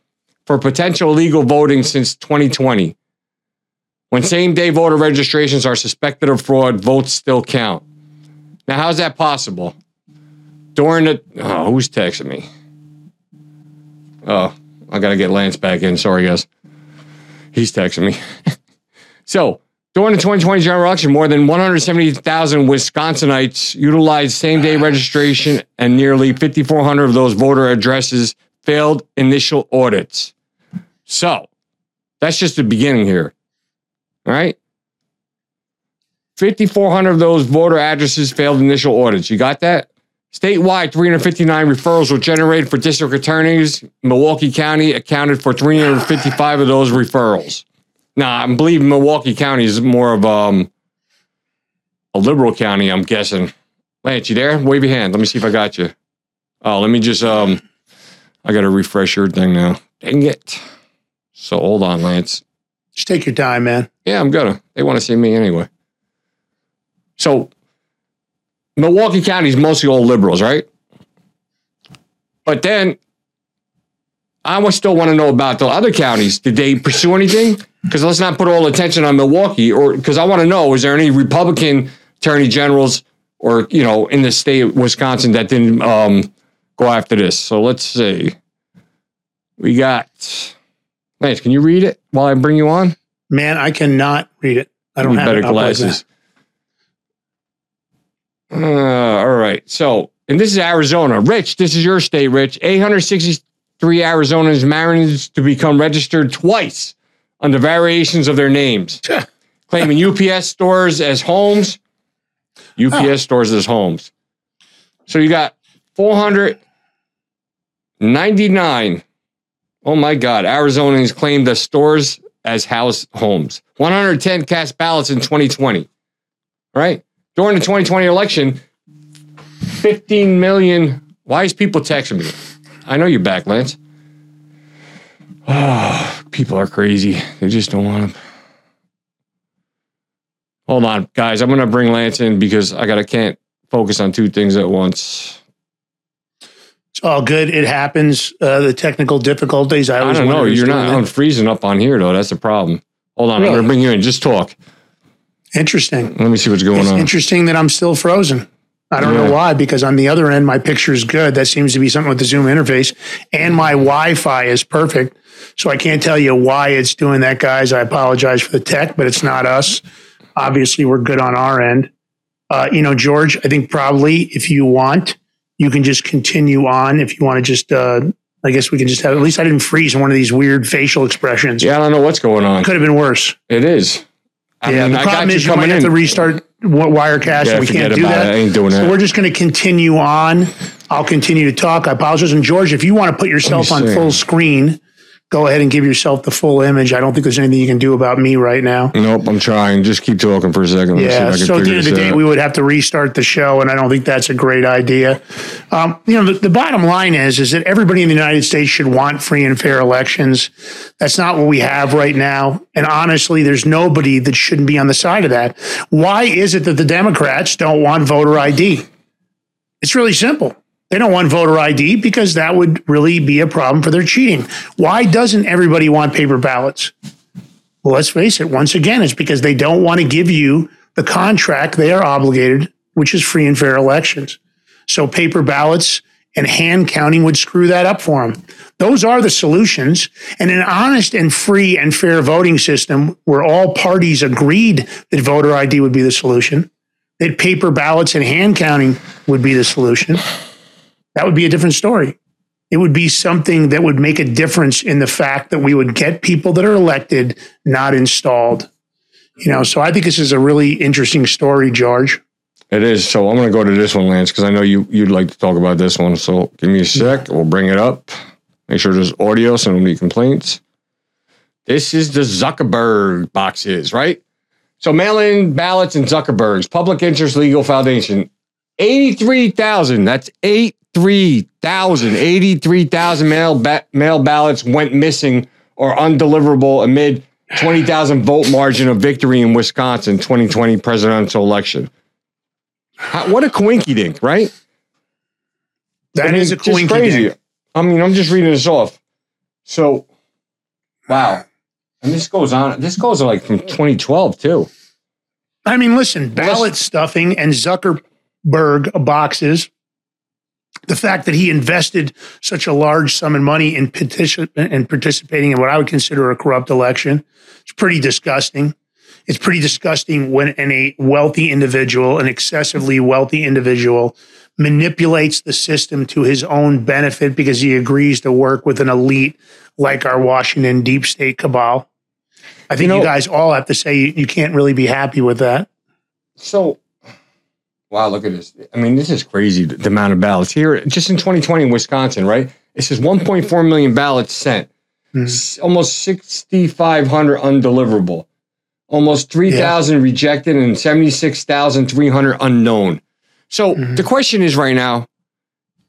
for potential illegal voting since 2020. When same day voter registrations are suspected of fraud, votes still count. Now, how's that possible? During the. Oh, who's texting me? Oh, I got to get Lance back in. Sorry, guys. He's texting me. so, during the 2020 general election, more than 170,000 Wisconsinites utilized same day registration, and nearly 5,400 of those voter addresses failed initial audits. So, that's just the beginning here. All right. 5,400 of those voter addresses failed initial audits. You got that? Statewide, 359 referrals were generated for district attorneys. Milwaukee County accounted for 355 of those referrals. Now, I believe Milwaukee County is more of um, a liberal county, I'm guessing. Lance, you there? Wave your hand. Let me see if I got you. Oh, let me just um I gotta refresh your thing now. Dang it. So hold on, Lance. Just take your time, man. Yeah, I'm gonna. They want to see me anyway. So Milwaukee County is mostly all liberals, right? But then I still want to know about the other counties. Did they pursue anything? Because let's not put all attention on Milwaukee, or because I want to know: is there any Republican attorney generals, or you know, in the state of Wisconsin that didn't um, go after this? So let's see. We got Lance. Can you read it while I bring you on? Man, I cannot read it. I don't have better like glasses. Uh, all right. So, and this is Arizona. Rich, this is your state, Rich. 863 Arizonans managed to become registered twice under variations of their names, claiming UPS stores as homes. UPS stores as homes. So you got 499. Oh my God. Arizonans claim the stores as house homes. 110 cast ballots in 2020. Right? During the 2020 election, 15 million. Why is people texting me? I know you're back, Lance. Oh, people are crazy. They just don't want to. Hold on, guys. I'm going to bring Lance in because I got to can't focus on two things at once. It's all good. It happens. Uh, the technical difficulties. I, I don't know. You're not. I'm freezing up on here, though. That's the problem. Hold on. I'm going to bring you in. Just talk. Interesting. Let me see what's going It's on. interesting that I'm still frozen. I don't Yeah. know why, because on the other end, my picture is good. That seems to be something with the Zoom interface, and my Wi-Fi is perfect. So I can't tell you why it's doing that, guys. I apologize for the tech, but it's not us. Obviously, we're good on our end. Uh, you know, George, I think probably if you want, you can just continue on. If you want to just, uh, I guess we can just have. At least I didn't freeze one of these weird facial expressions. Yeah, I don't know what's going on. Could have been worse. It is. I yeah, mean, the problem got is you might coming have in. to restart Wi- Wirecast. Yeah, we can't do that. I ain't doing So that. we're just going to continue on. I'll continue to talk. I apologize. And George, if you want to put yourself on full screen, go ahead and give yourself the full image. I don't think there's anything you can do about me right now. Nope, I'm trying. Just keep talking for a second. Yeah. if I can So at the end of the day, out. we would have to restart the show, and I don't think that's a great idea. Um, you know, the, the bottom line is is that everybody in the United States should want free and fair elections. That's not what we have right now, and honestly, there's nobody that shouldn't be on the side of that. Why is it that the Democrats don't want voter ID? It's really simple. They don't want voter ID because that would really be a problem for their cheating. Why doesn't everybody want paper ballots? Well, let's face it, once again, it's because they don't want to give you the contract they are obligated, which is free and fair elections. So paper ballots and hand counting would screw that up for them. Those are the solutions. And an honest and free and fair voting system where all parties agreed that voter ID would be the solution, that paper ballots and hand counting would be the solution, that would be a different story. It would be something that would make a difference in the fact that we would get people that are elected, not installed. You know, so I think this is a really interesting story, George. It is. So I'm going to go to this one, Lance, because I know you you'd like to talk about this one. So give me a sec. We'll bring it up. Make sure there's audio, so nobody complaints. This is the Zuckerberg boxes, right? So mail-in ballots and Zuckerberg's Public Interest Legal Foundation, eighty-three thousand. That's eight 83,000, 83,000 mail, ba- mail ballots went missing or undeliverable amid 20,000 vote margin of victory in Wisconsin 2020 presidential election. How, what a coinky dink, right? That I mean, is a coinky dink. I mean, I'm just reading this off. So, wow. And this goes on. This goes like from 2012 too. I mean, listen, ballot stuffing and Zuckerberg boxes the fact that he invested such a large sum of money in petition and participating in what I would consider a corrupt election, it's pretty disgusting. It's pretty disgusting when an, a wealthy individual, an excessively wealthy individual, manipulates the system to his own benefit because he agrees to work with an elite like our Washington deep state cabal. I think you, know- guys all have to say you, you can't really be happy with that. so wow, look at this. I mean, this is crazy. The, amount of ballots here, just in 2020 in Wisconsin, right? It says 1.4 million ballots sent, hmm. S- almost 6,500 undeliverable, almost 3,000 rejected, and 76,300 unknown. So hmm. the question is right now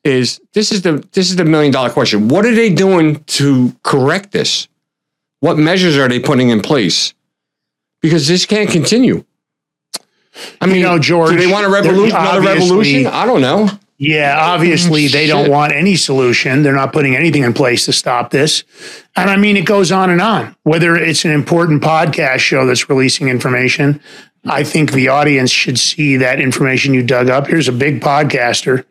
is this is the this is the million dollar question. What are they doing to correct this? What measures are they putting in place? Because this can't continue. I mean, know, George, do they want a revolution? Another obviously- revolution? I don't know. Yeah, obviously they don't want any solution. They're not putting anything in place to stop this. And I mean, it goes on and on. Whether it's an important podcast show that's releasing information, I think the audience should see that information you dug up. Here's a big podcaster,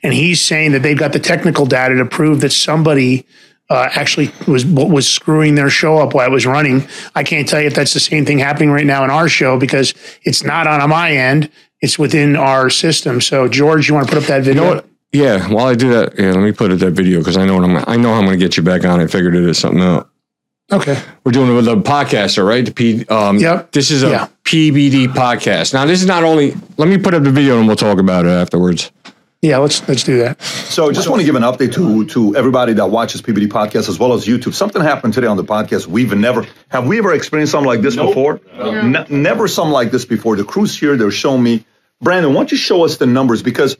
and he's saying that they've got the technical data to prove that somebody uh, actually was was screwing their show up while it was running. I can't tell you if that's the same thing happening right now in our show because it's not on my end. It's within our system. So, George, you want to put up that video? Yeah, while I do that, yeah, let me put up that video because I know what I'm. I know I'm going to get you back on. I figured it is something out. Okay. We're doing it with a podcaster, right? The P. Um, Yep. This is a Yeah. PBD podcast. Now, this is not only. Let me put up the video and we'll talk about it afterwards. Yeah, let's let's do that. So just want to give an update to to everybody that watches PBD podcast as well as YouTube. Something happened today on the podcast. We've never have we ever experienced something like this before? Ne- never something like this before. The crew's here. They're showing me. Brandon, why don't you show us the numbers because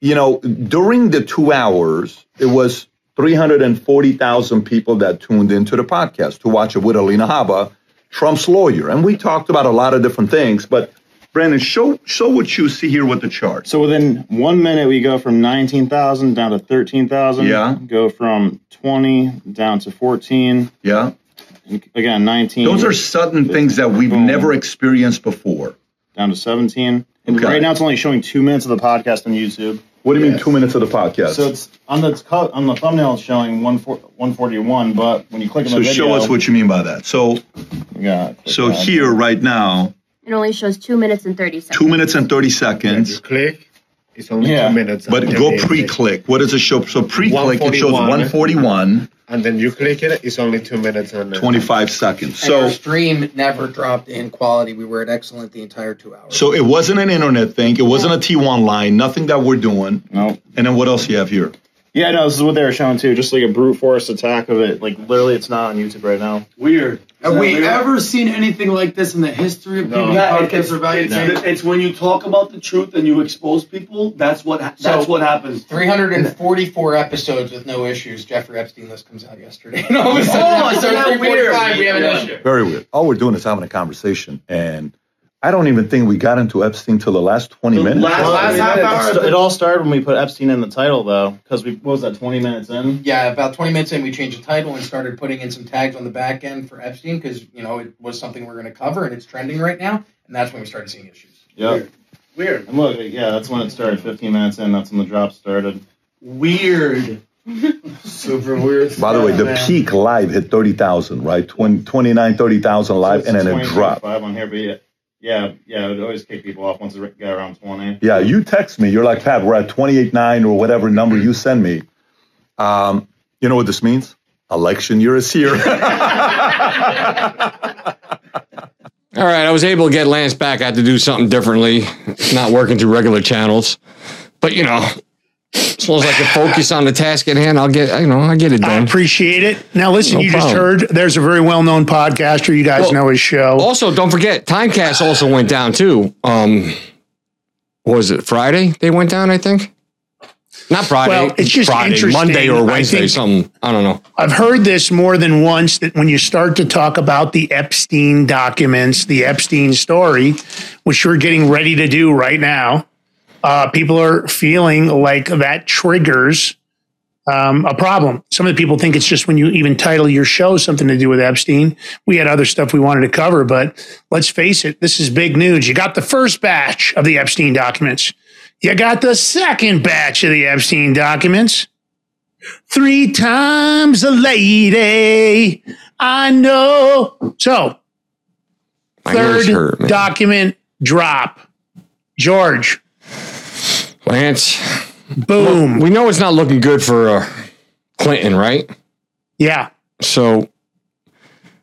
you know during the two hours it was three hundred and forty thousand people that tuned into the podcast to watch it with Alina Habba, Trump's lawyer, and we talked about a lot of different things, but. Brandon, show show what you see here with the chart. So within one minute, we go from 19,000 down to 13,000. Yeah. Go from 20 down to 14. Yeah. Again, 19. Those are sudden things that we've Boom. never experienced before. Down to 17. And Okay. right now, it's only showing two minutes of the podcast on YouTube. What do you mean two minutes of the podcast? So it's on the on the thumbnail, it's showing 140 141. But when you click on So the video, show us what you mean by that. So yeah. so here right now, It only shows two minutes and 30 seconds. two minutes and thirty seconds. You click. It's only Yeah. two minutes. But go pre-click. What does it show? So pre-click it shows 141. 141, And then you click it. It's only two minutes and 25 seconds. And our So stream never dropped in quality. We were at excellent the entire two hours. so it wasn't an internet thing. It wasn't a T1 line. Nothing that we're doing. No. And then what else you have here? Yeah, no, this is what they were showing too. Just like a brute force attack of it. Like literally, it's not on YouTube right now. Weird. Have we weird? ever seen anything like this in the history of No. PBD Yeah, it- podcasts it's- or value it's- chain? It's when you talk about the truth and you expose people. That's what. That's So, what happens. 344 episodes with no issues. Jeffrey Epstein list comes out yesterday. and all of a sudden, Oh, episode isn't that 345, we have an weird? issue. Very weird. All we're doing is having a conversation, and I don't even think we got into Epstein till the last 20 minutes. Well, I mean, it, it all started when we put Epstein in the title, though, because we what was that twenty minutes in? Yeah, about 20 minutes in, we changed the title and started putting in some tags on the back end for Epstein because, you know, it was something we are going to cover and it's trending right now. And that's when we started seeing issues. Yep. Weird. And look, yeah, that's when it started. Fifteen minutes in, that's when the drop started. Weird. Super weird. By the way, the Man. peak live hit 30,000, right? 20, 29, 30,000 live, and then it dropped. Five on here, but yeah, yeah, yeah, it would always kick people off once it got around twenty. Yeah, you text me. You're like, Pat, we're at 28.9 or whatever number you send me. Um, you know what this means? Election year is here. All right, I was able to get Lance back. I had to do something differently, not working through regular channels. But you know, as long as I can focus on the task at hand, I'll get you know I get it I done. appreciate it. Now, listen, No you just heard there's a very well known podcaster. You guys Well, know his show. Also, don't forget, Timcast also went down too. Um, was it Friday? They went down, I think. Not Friday. Well, it's just Friday, interesting. Monday or I Wednesday, think- something. I don't know. I've heard this more than once that when you start to talk about the Epstein documents, the Epstein story, which we're getting ready to do right now, uh, people are feeling like that triggers um, a problem. Some of the people think it's just when you even title your show something to do with Epstein. We had other stuff we wanted to cover, but let's face it, this is big news. You got the first batch of the Epstein documents. You got the second batch of the Epstein documents. Three times a lady, I know. So, third hurt, document drop. George, Lance. boom. We know it's not looking good for uh, Clinton, right? Yeah. So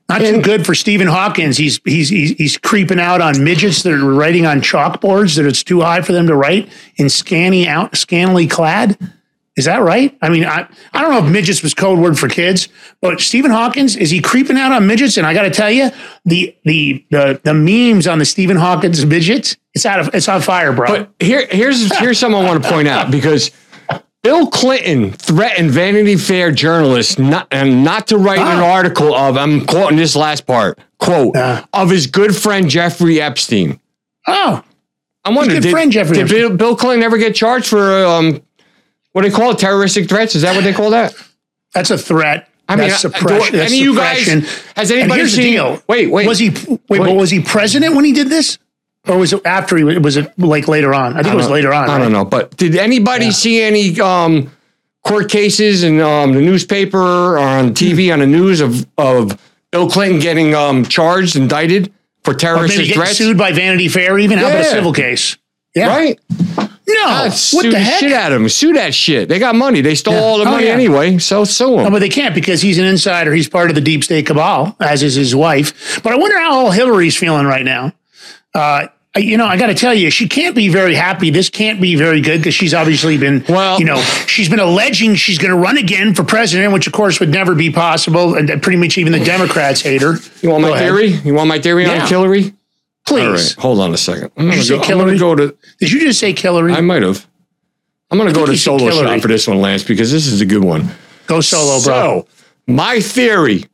Not too good for Stephen Hawkins. He's he's he's, he's creeping out on midgets that are writing on chalkboards that it's too high for them to write in scanny out scantily clad. Is that right? I mean, I, I don't know if midgets was code word for kids, but Stephen Hawkins is he creeping out on midgets? And I got to tell you, the the the the memes on the Stephen Hawkins midgets, it's out of it's on fire, bro. But here, here's here's something I want to point out because Bill Clinton threatened Vanity Fair journalists not and not to write an article of I'm quoting this last part quote of his good friend Jeffrey Epstein. Oh, I'm wondering good did, friend, Jeffrey did. Bill, Bill Clinton ever get charged for um what do they call it terroristic threats? Is that what they call that? That's a threat. I mean, that's suppression. that's any of you guys- suppression. has And anybody here's the seen- deal. Wait, wait. Was he wait, But was he president when he did this, or was it after he was it like later on? I think it was later on. I right? don't know, but did anybody see any um, court cases in um, the newspaper or on TV on the news of of Bill Clinton getting um, charged, indicted for Or maybe threats? sued by Vanity Fair, even how about a civil case? Yeah, Right? No, God, what sue the heck? shit of him. Sue that shit. They got money. They stole Yeah. all the Oh, money yeah. anyway, so sue No, them. but they can't because he's an insider. He's part of the deep state cabal, as is his wife. But I wonder how old Hillary's feeling right now. Uh, you know, I got to tell you, she can't be very happy. This can't be very good because she's obviously been, well, you know, she's been alleging she's going to run again for president, which of course would never be possible. And pretty much even the Democrats hate her. You want my Go ahead. theory? You want my theory Yeah. on Hillary? Please. All right, hold on a second. I'm gonna go, gonna go to. Did you just say Hillary? I might have. I'm going to go to solo shot for this one, Lance, because this is a good one. Go solo, bro. So, my theory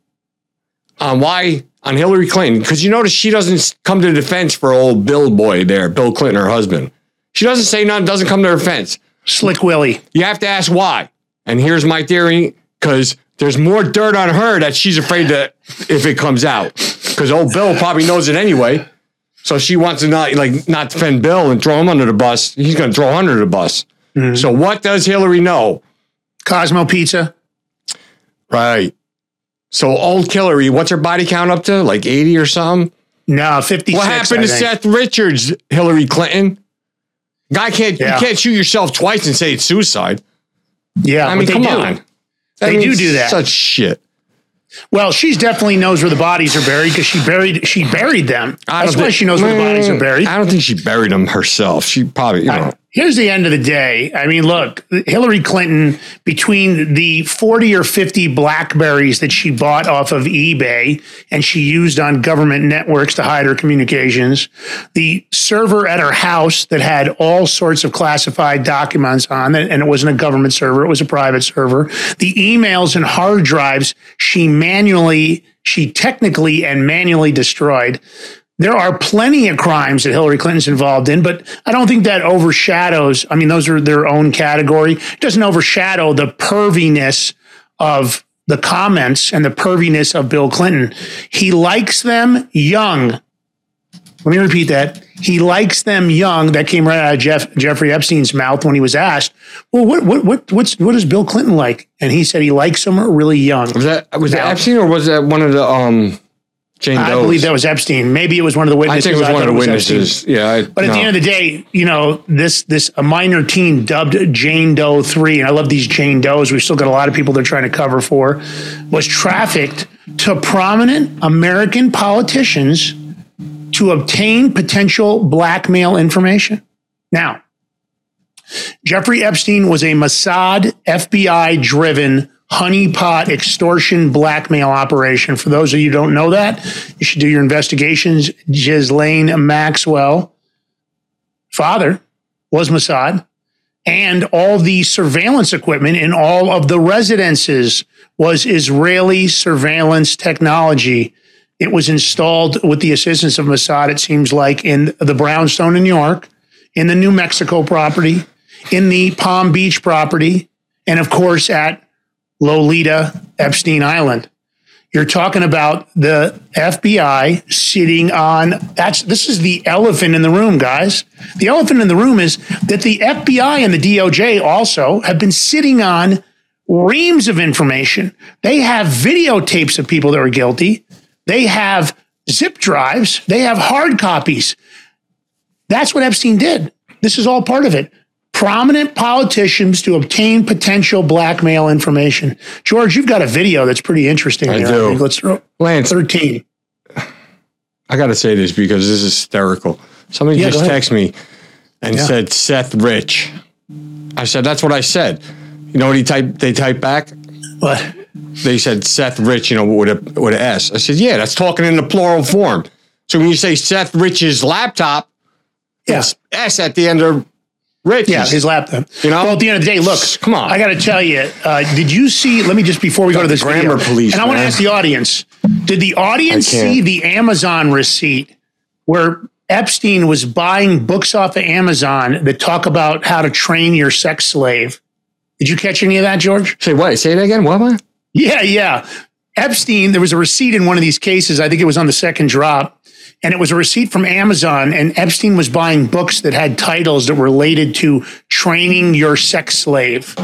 on why on Hillary Clinton, because you notice she doesn't come to defense for old Bill boy there, Bill Clinton, her husband. She doesn't say nothing, doesn't come to her defense. Slick Willie. You have to ask why. And here's my theory, because there's more dirt on her that she's afraid that if it comes out. Because old Bill probably knows it anyway. So she wants to not like not defend Bill and throw him under the bus. He's going to throw under the bus. Mm-hmm. So what does Hillary know? Cosmo Pizza. Right. So old Hillary, what's her body count up to? Like 80 or something? No, 50. What happened I to think. Seth Richards, Hillary Clinton? Guy can't Yeah. you can't shoot yourself twice and say it's suicide. Yeah, I mean, come do. on. They do do that. Such shit. Well, she definitely knows where the bodies are buried because she buried she buried them. I That's don't why think- she knows where the bodies are Mm, buried. I don't think she buried them herself. She probably, you know. Here's the end of the day. I mean, look, Hillary Clinton, between the 40 or 50 Blackberries that she bought off of eBay and she used on government networks to hide her communications, the server at her house that had all sorts of classified documents on it, and it wasn't a government server, it was a private server, the emails and hard drives she manually, she technically and manually destroyed. There are plenty of crimes that Hillary Clinton's involved in, but I don't think that overshadows. I mean, those are their own category. It doesn't overshadow the perviness of the comments and the perviness of Bill Clinton. He likes them young. Let me repeat that. He likes them young. That came right out of Jeff, Jeffrey Epstein's mouth when he was asked, "Well, what what what what's what does Bill Clinton like?" And he said he likes them really young. Was that was that Epstein or was that one of the um Jane I Doe's? believe that was Epstein. Maybe it was one of the witnesses. I think it was one of the Epstein. witnesses. Yeah. I, But at no. the end of the day, you know, this this a minor teen dubbed Jane Doe three, and I love these Jane Does. We've still got a lot of people they're trying to cover for, was trafficked to prominent American politicians to obtain potential blackmail information. Now, Jeffrey Epstein was a Mossad FBI driven honeypot extortion blackmail operation. For those of you don't know that, you should do your investigations. Ghislaine Maxwell, father, was Mossad. And all the surveillance equipment in all of the residences was Israeli surveillance technology. It was installed with the assistance of Mossad, it seems like, in the Brownstone in New York, in the New Mexico property, in the Palm Beach property, and of course at Lolita Epstein Island. You're talking about the FBI sitting on that's this is the elephant in the room, guys. The elephant in the room is that the FBI and the DOJ also have been sitting on reams of information. They have videotapes of people that are guilty. They have zip drives. They have hard copies. That's what Epstein did. This is all part of it. Prominent politicians to obtain potential blackmail information. George, you've got a video that's pretty interesting. I there. do. think. Let's throw Lance, 13. I got to say this because this is hysterical. Somebody Yeah, just texted me and Yeah. said Seth Rich. I said that's what I said. You know what he typed? They typed back. What? They said Seth Rich. You know with a with an S. I said yeah, that's talking in the plural form. So when you say Seth Rich's laptop, Yeah. S at the end of Rich. Yeah, his laptop. You know. Well, at the end of the day, look, Come on. I got to tell you, uh, did you see? Let me just before we go to this grammar video, police, and I want to ask the audience: Did the audience see the Amazon receipt where Epstein was buying books off of Amazon that talk about how to train your sex slave? Did you catch any of that, George? Say what? Say it again. What? what? Yeah, yeah. Epstein, there was a receipt in one of these cases. I think it was on the second drop. And it was a receipt from Amazon. And Epstein was buying books that had titles that were related to training your sex slave.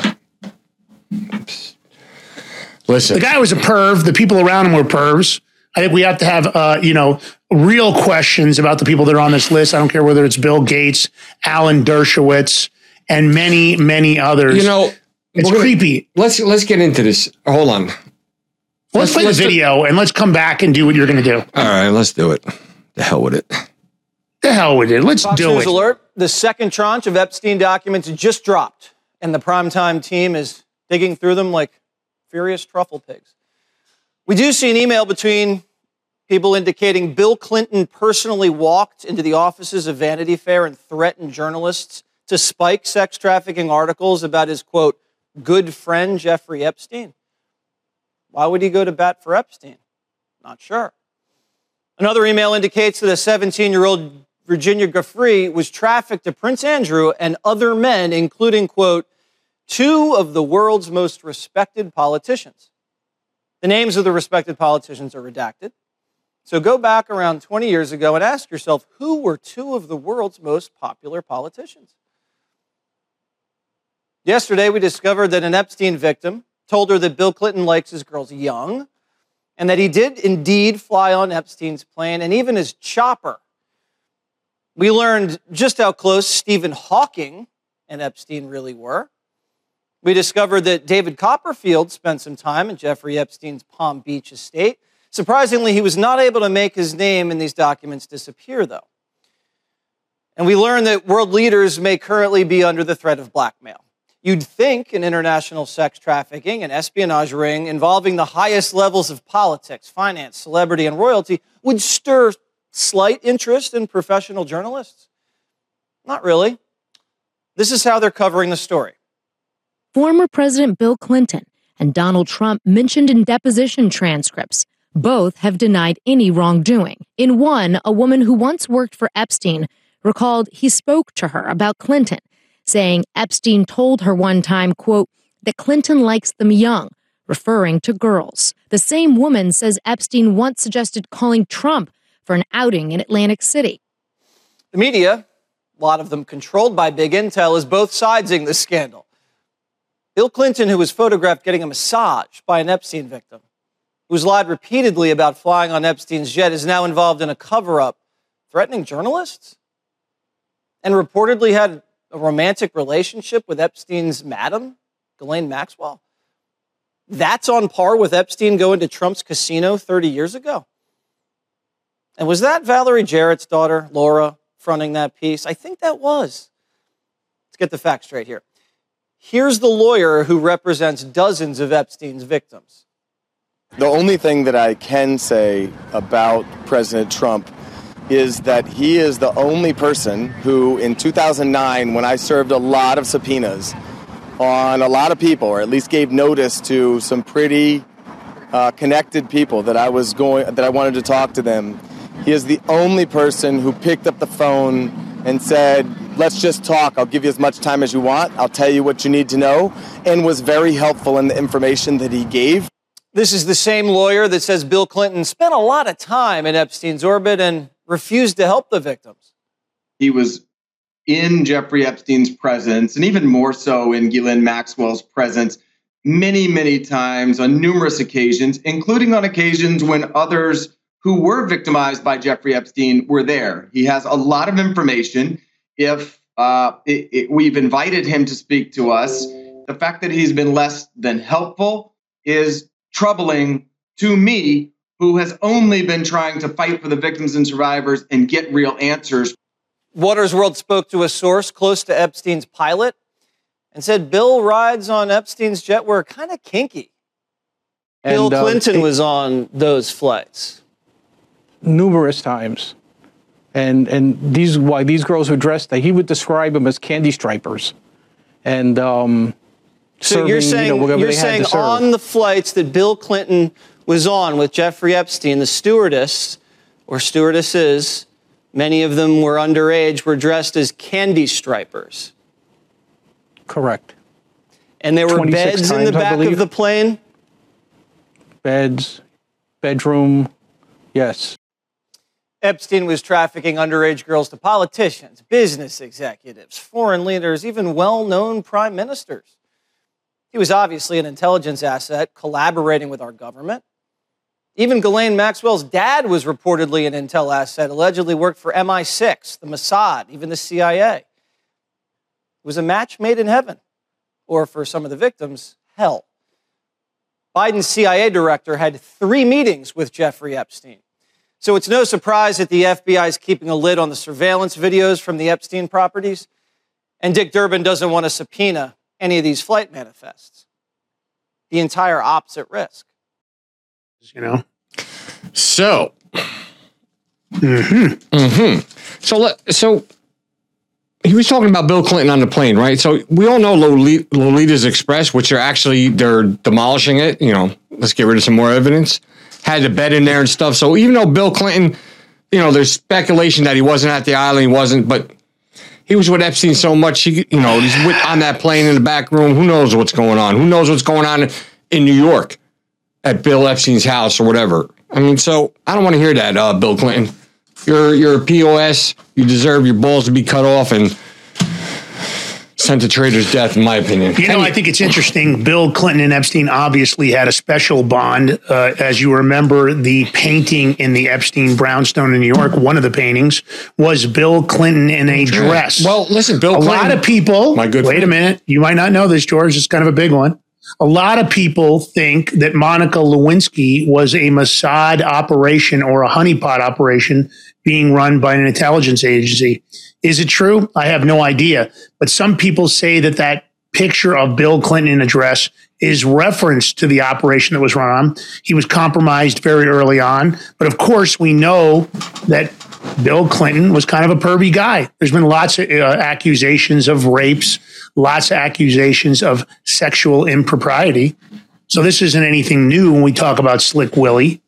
Listen, The guy was a perv. The people around him were pervs. I think we have to have, uh, you know, real questions about the people that are on this list. I don't care whether it's Bill Gates, Alan Dershowitz, and many, many others. you know, it's gonna- creepy. Let's let's get into this. Hold on. Let's, play let's the do- video and let's come back and do what you're going to do. All right, let's do it. The hell with it. The hell with it. Let's Fox do News it. alert: the second tranche of Epstein documents just dropped, and the primetime team is digging through them like furious truffle pigs. We do see an email between people indicating Bill Clinton personally walked into the offices of Vanity Fair and threatened journalists to spike sex trafficking articles about his quote good friend Jeffrey Epstein. Why would he go to bat for Epstein? Not sure. Another email indicates that a 17 year old Virginia Giuffre was trafficked to Prince Andrew and other men, including, quote, two of the world's most respected politicians. The names of the respected politicians are redacted. So go back around 20 years ago and ask yourself who were two of the world's most popular politicians? Yesterday, we discovered that an Epstein victim told her that Bill Clinton likes his girls young and that he did indeed fly on Epstein's plane and even his chopper. We learned just how close Stephen Hawking and Epstein really were. We discovered that David Copperfield spent some time in Jeffrey Epstein's Palm Beach estate. Surprisingly, he was not able to make his name in these documents disappear, though. And we learned that world leaders may currently be under the threat of blackmail. You'd think an international sex trafficking and espionage ring involving the highest levels of politics, finance, celebrity, and royalty would stir slight interest in professional journalists. Not really. This is how they're covering the story. Former President Bill Clinton and Donald Trump mentioned in deposition transcripts. Both have denied any wrongdoing. In one, a woman who once worked for Epstein recalled he spoke to her about Clinton, saying Epstein told her one time, quote, that Clinton likes them young, referring to girls. The same woman says Epstein once suggested calling Trump for an outing in Atlantic City. The media, a lot of them controlled by big intel, is both sidesing the scandal. Bill Clinton, who was photographed getting a massage by an Epstein victim, who's lied repeatedly about flying on Epstein's jet, is now involved in a cover up threatening journalists and reportedly had a romantic relationship with Epstein's madam, Ghislaine Maxwell. That's on par with Epstein going to Trump's casino 30 years ago. And was that Valerie Jarrett's daughter, Laura, fronting that piece? I think that was. Let's get the facts straight here. Here's the lawyer who represents dozens of Epstein's victims. The only thing that I can say about President Trump is that he is the only person who, in 2009, when I served a lot of subpoenas on a lot of people, or at least gave notice to some pretty uh, connected people that I was going, that I wanted to talk to them, he is the only person who picked up the phone and said, "Let's just talk. I'll give you as much time as you want. I'll tell you what you need to know," and was very helpful in the information that he gave. This is the same lawyer that says Bill Clinton spent a lot of time in Epstein's orbit and refused to help the victims. he was in Jeffrey Epstein's presence, and even more so in Ghislaine Maxwell's presence, many, many times on numerous occasions, including on occasions when others who were victimized by Jeffrey Epstein were there. He has a lot of information. If Uh, it, it, we've invited him to speak to us. The fact that he's been less than helpful is troubling to me, who has only been trying to fight for the victims and survivors and get real answers. Watters' World spoke to a source close to Epstein's pilot and said Bill rides on Epstein's jet were kind of kinky. Bill And, uh, Clinton it- was on those flights. numerous times. And and these why these girls were dressed that he would describe them as candy stripers. And um So you're saying you know, you're saying on the flights that Bill Clinton was on with Jeffrey Epstein, the stewardess or stewardesses, many of them were underage, were dressed as candy stripers. Correct. And there were 26 beds in the back of the plane. beds, bedroom, yes. Epstein was trafficking underage girls to politicians, business executives, foreign leaders, even well known prime ministers. He was obviously an intelligence asset collaborating with our government. Even Ghislaine Maxwell's dad was reportedly an intel asset, allegedly worked for MI6, the Mossad, even the CIA. It was a match made in heaven, or for some of the victims, hell. Biden's CIA director had three meetings with Jeffrey Epstein. So it's no surprise that the FBI is keeping a lid on the surveillance videos from the Epstein properties. And Dick Durbin doesn't want to subpoena any of these flight manifests. The entire opposite risk. You know? So, Mm-hmm. Mm-hmm. So let so he was talking about Bill Clinton on the plane, right? So we all know Loli- Lolita's Express, which are actually they're demolishing it. You know, let's get rid of some more evidence. Had the bed in there and stuff. So even though Bill Clinton, you know, there's speculation that he wasn't at the island, he wasn't, but he was with Epstein so much. He, you know, he's with, on that plane in the back room. Who knows what's going on? Who knows what's going on in New York at Bill Epstein's house or whatever? I mean, so I don't want to hear that, uh, Bill Clinton. You're you're a POS. You deserve your balls to be cut off and sent to traitor's death, in my opinion. You know, I think it's interesting. Bill Clinton and Epstein obviously had a special bond. Uh, as you remember, the painting in the Epstein brownstone in New York, one of the paintings was Bill Clinton in a dress. Well, listen, Bill a Clinton- lot of people. My good Wait a minute. You might not know this, George. It's kind of a big one. A lot of people think that Monica Lewinsky was a Mossad operation or a honeypot operation being run by an intelligence agency. Is it true? I have no idea. But some people say that that picture of Bill Clinton in a dress is reference to the operation that was run on. He was compromised very early on. But of course, we know that Bill Clinton was kind of a pervy guy. There's been lots of uh, accusations of rapes, lots of accusations of sexual impropriety. So this isn't anything new when we talk about Slick Willie.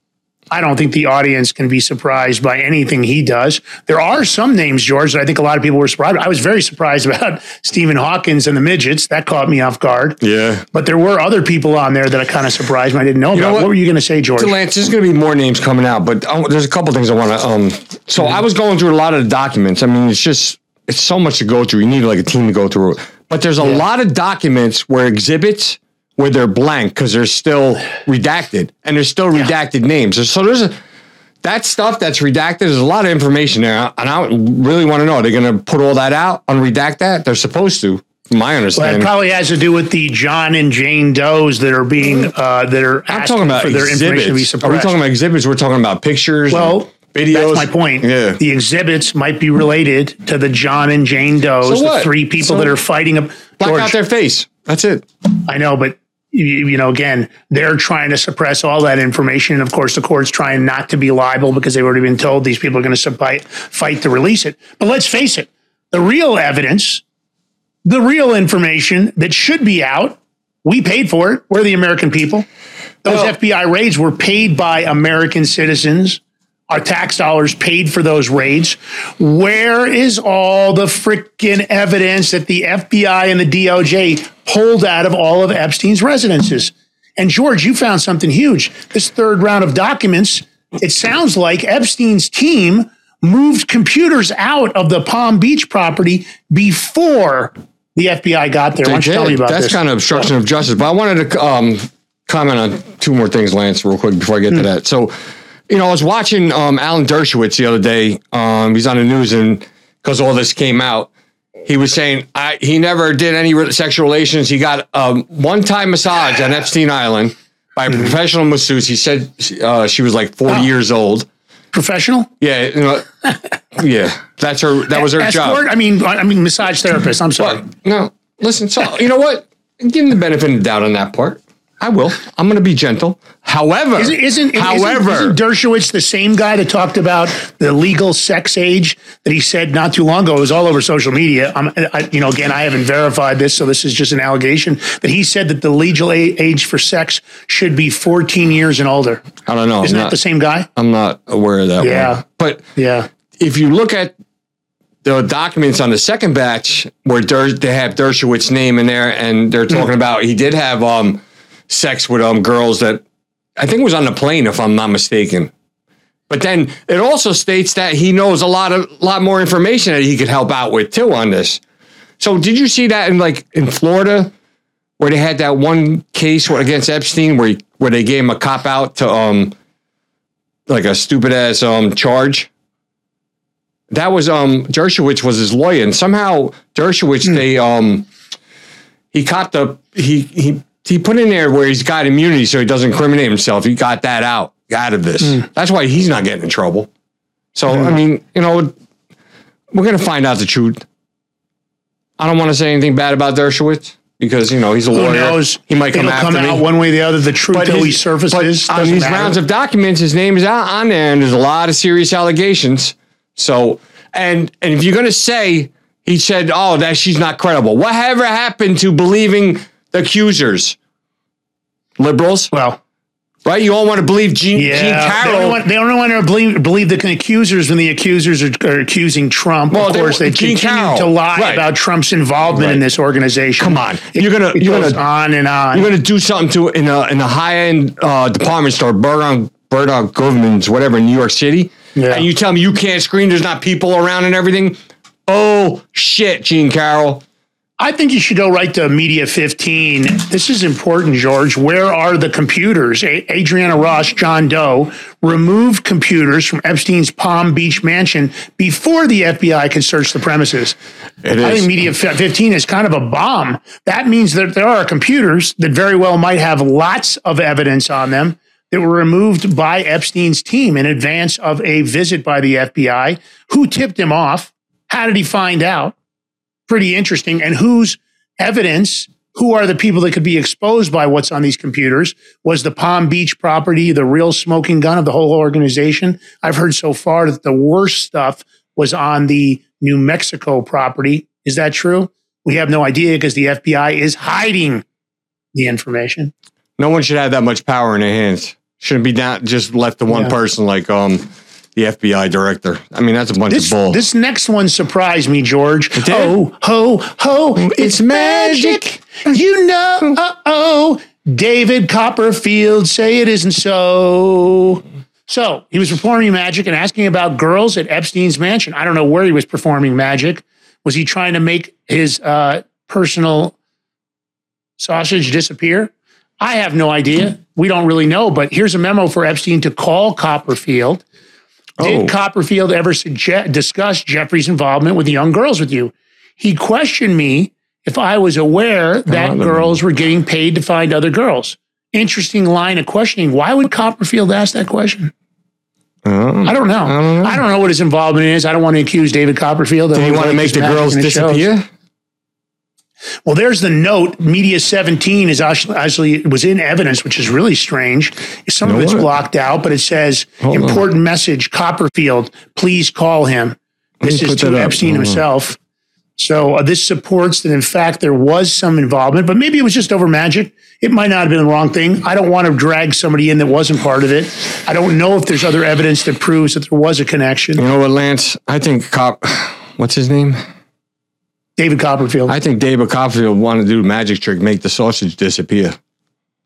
I don't think the audience can be surprised by anything he does. There are some names, George, that I think a lot of people were surprised. I was very surprised about Stephen Hawkins and the midgets. That caught me off guard. Yeah. But there were other people on there that I kind of surprised me I didn't know You know about. what? What? were you going to say, George? So Lance, there's going to be more names coming out, but um, there's a couple things I want to. Um, so I was going through a lot of the documents. I mean, it's just it's so much to go through. You need like a team to go through it. But there's a lot of documents where exhibits where they're blank because they're still redacted and there's still redacted names. So there's a that stuff that's redacted. There's a lot of information there, and I really want to know: are they going to put all that out, and unredact that? They're supposed to, My my Well, it probably has to do with the John and Jane Does that are being uh, that are I'm asking talking about for their information to be exhibits. Are we talking about exhibits? We're talking about pictures. Well, videos. That's my point. Yeah. The exhibits might be related to the John and Jane Does, So the three people So that are fighting. Up, Black out their face. That's it. I know, but you, you know, again, they're trying to suppress all that information. And of course, the court's trying not to be liable because they've already been told these people are going to fight, fight to release it. But let's face it, the real evidence, the real information that should be out, we paid for it. We're the American people. Those FBI raids were paid by American citizens. Our tax dollars paid for those raids. Where is all the freaking evidence that the FBI and the DOJ pulled out of all of Epstein's residences? And George, you found something huge. This third round of documents, it sounds like Epstein's team moved computers out of the Palm Beach property before the FBI got there. Why don't you tell me about That's this? kind of obstruction of justice. But I wanted to um, comment on two more things, Lance, real quick before I get to that. So, you know, I was watching um, Alan Dershowitz the other day. Um, he's on the news, and because all this came out, he was saying I, he never did any re- sexual relations. He got um, one time massage on Epstein Island by a Mm-hmm. professional masseuse. He said uh, she was like 40 Oh. years old. Professional? Yeah, you know, yeah, that's her. That was her job. I mean, I mean, massage therapist. I'm sorry. No, listen. So you know what? Give him the benefit of the doubt on that part. I will. I'm going to be gentle. However, Isn't, isn't, however, isn't, isn't Dershowitz the same guy that talked about the legal sex age that he said not too long ago? It was all over social media. I'm, I, you know, again, I haven't verified this, so this is just an allegation. That he said that the legal age for sex should be 14 years and older. I don't know. Isn't that the same guy? I'm not aware of that. Yeah. one. but yeah, if you look at the documents on the second batch where Der- they have Dershowitz's name in there, and they're talking about he did have um sex with um girls that I think was on the plane, if I'm not mistaken. But then it also states that he knows a lot of lot more information that he could help out with too on this. So did you see that in like in Florida where they had that one case against Epstein where he, where they gave him a cop out to um like a stupid ass um charge? That was um Dershowitz was his lawyer, and somehow Dershowitz they um he caught the he he he put in there where he's got immunity so he doesn't incriminate himself. He got that out out of this. Hmm. That's why he's not getting in trouble. So hmm. I mean, you know, we're gonna find out the truth. I don't want to say anything bad about Dershowitz because you know he's a Who lawyer. knows? He might come come me out one way or the other. The truth But always surfaces. But on these matter. rounds of documents, his name is out on there, and there's a lot of serious allegations. So, and and if you're gonna say he said, "Oh, that she's not credible," whatever happened to believing accusers? Liberals, well, right? You all want to believe Gene, Gene Yeah, they Carroll. don't, want, they don't want to believe, believe the accusers when the accusers are, are accusing Trump. Well, of they- course, they Gene continue Carroll, to lie right. about Trump's involvement in this organization. Come on, It- you're gonna you're gonna on and on. You're gonna do something to in a in a high end uh, department store, Burdock Burdock Governments, whatever in New York City, Yeah. and you tell me you can't screen. There's not people around and everything. Oh shit, Gene Carroll. I think you should go right to Media 15. This is important, George. Where are the computers? A- Adriana Ross, John Doe, removed computers from Epstein's Palm Beach mansion before the FBI could search the premises. It I is. think Media 15 is kind of a bomb. That means that there are computers that very well might have lots of evidence on them that were removed by Epstein's team in advance of a visit by the FBI. Who tipped him off? How did he find out? Pretty interesting. And whose evidence, who are the people that could be exposed by what's on these computers? Was the Palm Beach property the real smoking gun of the whole organization? I've heard so far that the worst stuff was on the New Mexico property. Is that true? We have no idea because the FBI is hiding the information. No one should have that much power in their hands. Shouldn't be down just left to one Yeah. person like um the FBI director. I mean, that's a bunch This, of bull. this next one surprised me, George. Ho, ho, ho, it's magic. You know, uh oh. David Copperfield, say it isn't so. So he was performing magic and asking about girls at Epstein's mansion. I don't know where he was performing magic. Was he trying to make his uh, personal sausage disappear? I have no idea. We don't really know, but here's a memo for Epstein to call Copperfield. Did Oh. Copperfield ever suggest, discuss Jeffrey's involvement with the young girls with you? He questioned me if I was aware oh, that Oh, girls were getting paid to find other girls. Interesting line of questioning. Why would Copperfield ask that question? I don't know. I don't know, what his involvement is. I don't want to accuse David Copperfield. Did he want to make the girls disappear? Well, there's the note. Media 17 is actually, actually was in evidence, which is really strange. Some of it's what? blocked out, but it says Hold on. important message Copperfield, please call him. This is to. Epstein Hold on. himself. So uh, this supports that, in fact, there was some involvement, but maybe it was just over magic. It might not have been the wrong thing. I don't want to drag somebody in that wasn't part of it. I don't know if there's other evidence that proves that there was a connection. You know what, Lance? I think Cop. What's his name? David Copperfield. I think David Copperfield wanted to do a magic trick, make the sausage disappear.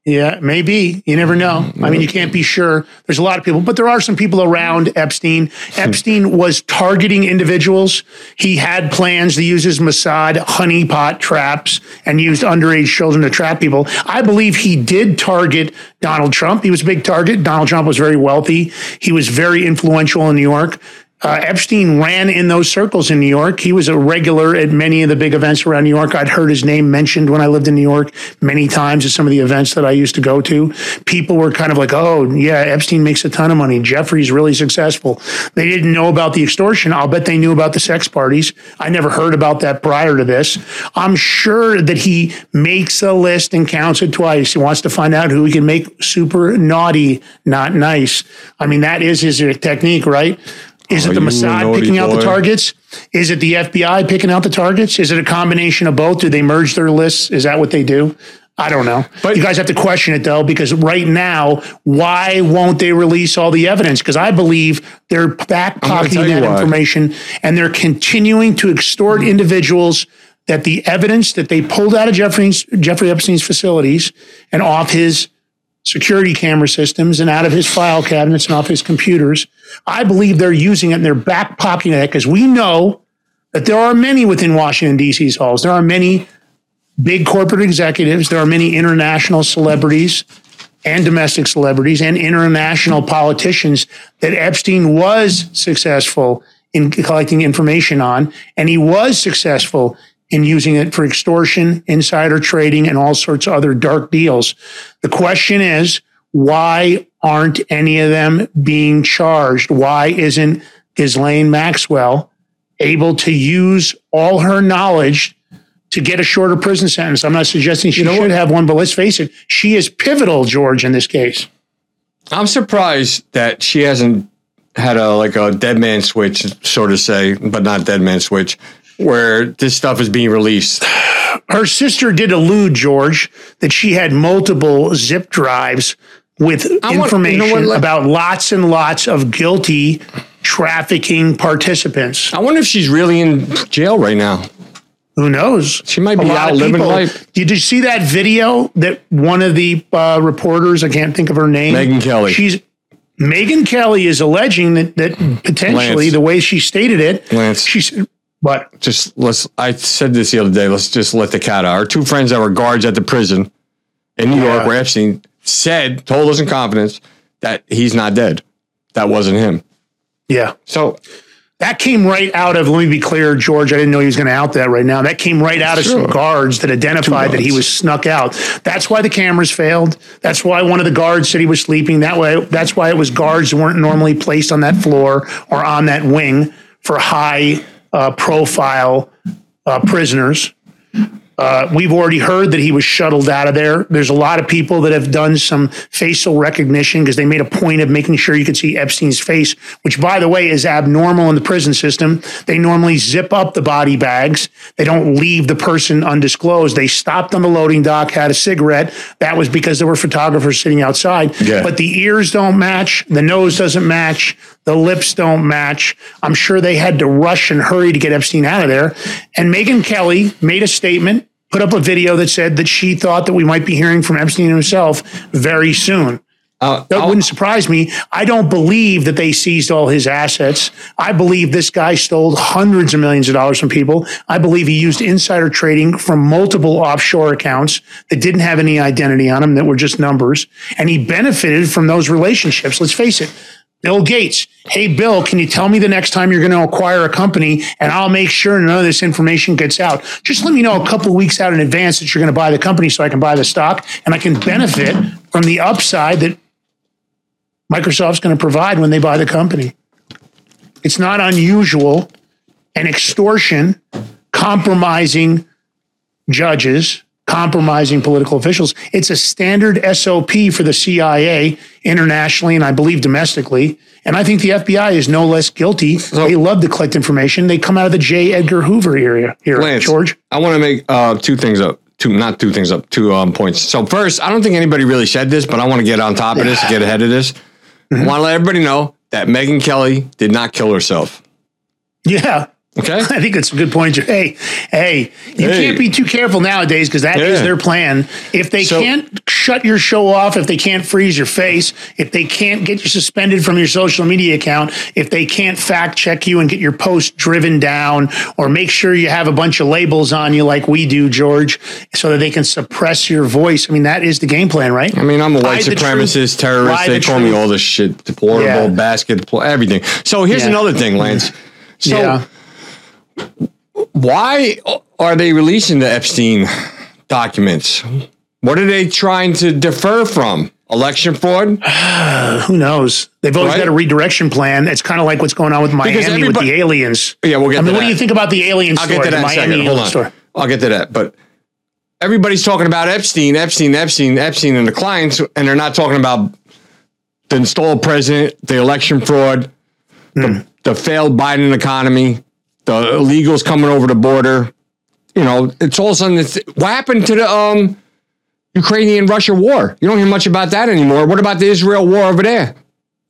Yeah, maybe. You never know. I mean, you mm-hmm. can't be sure. There's a lot of people, but there are some people around Epstein. Hmm. Epstein was targeting individuals. He had plans to use his Mossad honeypot traps and used underage children to trap people. I believe he did target Donald Trump. He was a big target. Donald Trump was very wealthy. He was very influential in New York. Uh, Epstein ran in those circles in New York. He was a regular at many of the big events around New York. I'd heard his name mentioned when I lived in New York many times at some of the events that I used to go to. People were kind of like, oh, yeah, Epstein makes a ton of money. Jeffrey's really successful. They didn't know about the extortion. I'll bet they knew about the sex parties. I never heard about that prior to this. I'm sure that he makes a list and counts it twice. He wants to find out who he can make super naughty, not nice. I mean, that is his technique, right? Is it the Mossad picking out the targets? Is it the FBI picking out the targets? Is it a combination of both? Do they merge their lists? Is that what they do? I don't know. But you guys have to question it though, because right now, why won't they release all the evidence? Because I believe they're back I'm gonna tell pocketing that why. information and they're continuing to extort individuals that the evidence that they pulled out of Jeffrey's, Jeffrey Epstein's facilities and off his security camera systems and out of his file cabinets and off his computers. I believe they're using it and they're back pocketing it because we know that there are many within Washington, D.C.'s halls. There are many big corporate executives. There are many international celebrities and domestic celebrities and international politicians that Epstein was successful in collecting information on, and he was successful in using it for extortion, insider trading, and all sorts of other dark deals. The question is, why aren't any of them being charged? Why isn't Ghislaine Maxwell able to use all her knowledge to get a shorter prison sentence? I'm not suggesting she should have one, but let's face it, she is pivotal, George, in this case. I'm surprised that she hasn't had a like a dead man switch, sort of say, but not dead man switch, where this stuff is being released. Her sister did allude, George, that she had multiple zip drives with I want- you know information what, about lots and lots of guilty trafficking participants. I wonder if she's really in jail right now. Who knows? She might be out living people- life. Did you see that video that one of the uh, reporters, I can't think of her name, Megyn Kelly. She's Megyn Kelly is alleging that, that potentially Lance. the way she stated it, Lance. she's but Just let's. I said this the other day. Let's just let the cat out. Our two friends that were guards at the prison in New York, Yeah. where Epstein said, told us in confidence that he's not dead. That wasn't him. yeah. So That came right out of, let me be clear, George, I didn't know he was going to out that right now. That came right out of Sure. some guards that identified that he was snuck out. That's why the cameras failed. That's why one of the guards said he was sleeping. That way, that's why it was guards that weren't normally placed on that floor or on that wing for high uh, profile uh, prisoners. Uh, we've already heard that he was shuttled out of there. There's a lot of people that have done some facial recognition because they made a point of making sure you could see Epstein's face, which, by the way, is abnormal in the prison system. They normally zip up the body bags. They don't leave the person undisclosed. They stopped on the loading dock, had a cigarette. That was because there were photographers sitting outside. Yeah. But the ears don't match. The nose doesn't match. The lips don't match. I'm sure they had to rush and hurry to get Epstein out of there. And Megyn Kelly made a statement, put up a video that said that she thought that we might be hearing from Epstein himself very soon. uh, That wouldn't surprise me. I don't believe that they seized all his assets. I believe this guy stole hundreds of millions of dollars from people. I believe he used insider trading from multiple offshore accounts that didn't have any identity on them, that were just numbers. And he benefited from those relationships. Let's face it. Bill Gates, hey, Bill, can you tell me the next time you're going to acquire a company and I'll make sure none of this information gets out? Just let me know a couple weeks out in advance that you're going to buy the company so I can buy the stock and I can benefit from the upside that Microsoft's going to provide when they buy the company. It's not unusual and extortion, compromising judges, compromising political officials. It's a standard SOP for the CIA internationally and I believe domestically. And I think the FBI is no less guilty. they love to collect information. They come out of the J. Edgar Hoover area here, Lance, George. I want to make uh, two things up. Two, not two things up. Two um, points. So first, I don't think anybody really said this, but I want to get on top of this, get ahead of this. Mm-hmm. I want to let everybody know that Megyn Kelly did not kill herself. Yeah. Okay. I think that's a good point. Hey, hey, you Hey. can't be too careful nowadays because that is Yeah. their plan. If they So- can't shut your show off, if they can't freeze your face, if they can't get you suspended from your social media account, if they can't fact check you and get your post driven down, or make sure you have a bunch of labels on you like we do, George, so that they can suppress your voice. I mean, that is the game plan, right? I mean, I'm a white Hide supremacist, truth, terrorist. They the call me all this shit, deplorable, Yeah. basket, everything. So here's Yeah. another thing, Lance. So Yeah. Why are they releasing the Epstein documents? What are they trying to defer from? Election fraud? Who knows? They've always Right? got a redirection plan. It's kind of like what's going on with Miami with the aliens. Yeah, we'll get I mean, what that. do you think about the alien I'll get to that in a second. Hold on. story? I'll get to that. But everybody's talking about Epstein, Epstein, Epstein, Epstein, and the clients, and they're not talking about the installed president, the election fraud, Hmm. the, the failed Biden economy, the illegals coming over the border. You know, it's all of a sudden. It's, what happened to the um, Ukrainian Russia war? You don't hear much about that anymore. What about the Israel war over there?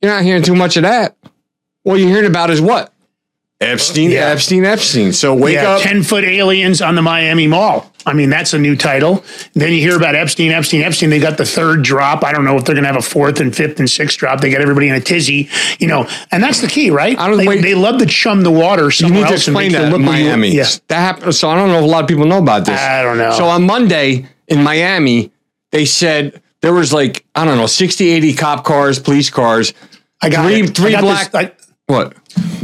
You're not hearing too much of that. All you're hearing about is what? Epstein, Yeah. Epstein, Epstein. So wake yeah, up. 10 foot aliens on the Miami Mall. I mean, that's a new title. Then you hear about Epstein, Epstein, Epstein. They got the third drop. I don't know if they're going to have a fourth and fifth and sixth drop. They got everybody in a tizzy, you know, and that's the key, right? I don't- they, wait. they love to chum the water You somewhere need to else explain that look where you- Miami. Yeah. That happened. So I don't know if a lot of people know about this. I don't know. So on Monday in Miami, they said there was like I don't know 60, 80 cop cars, police cars. I got three, it. three got black. this- I- what?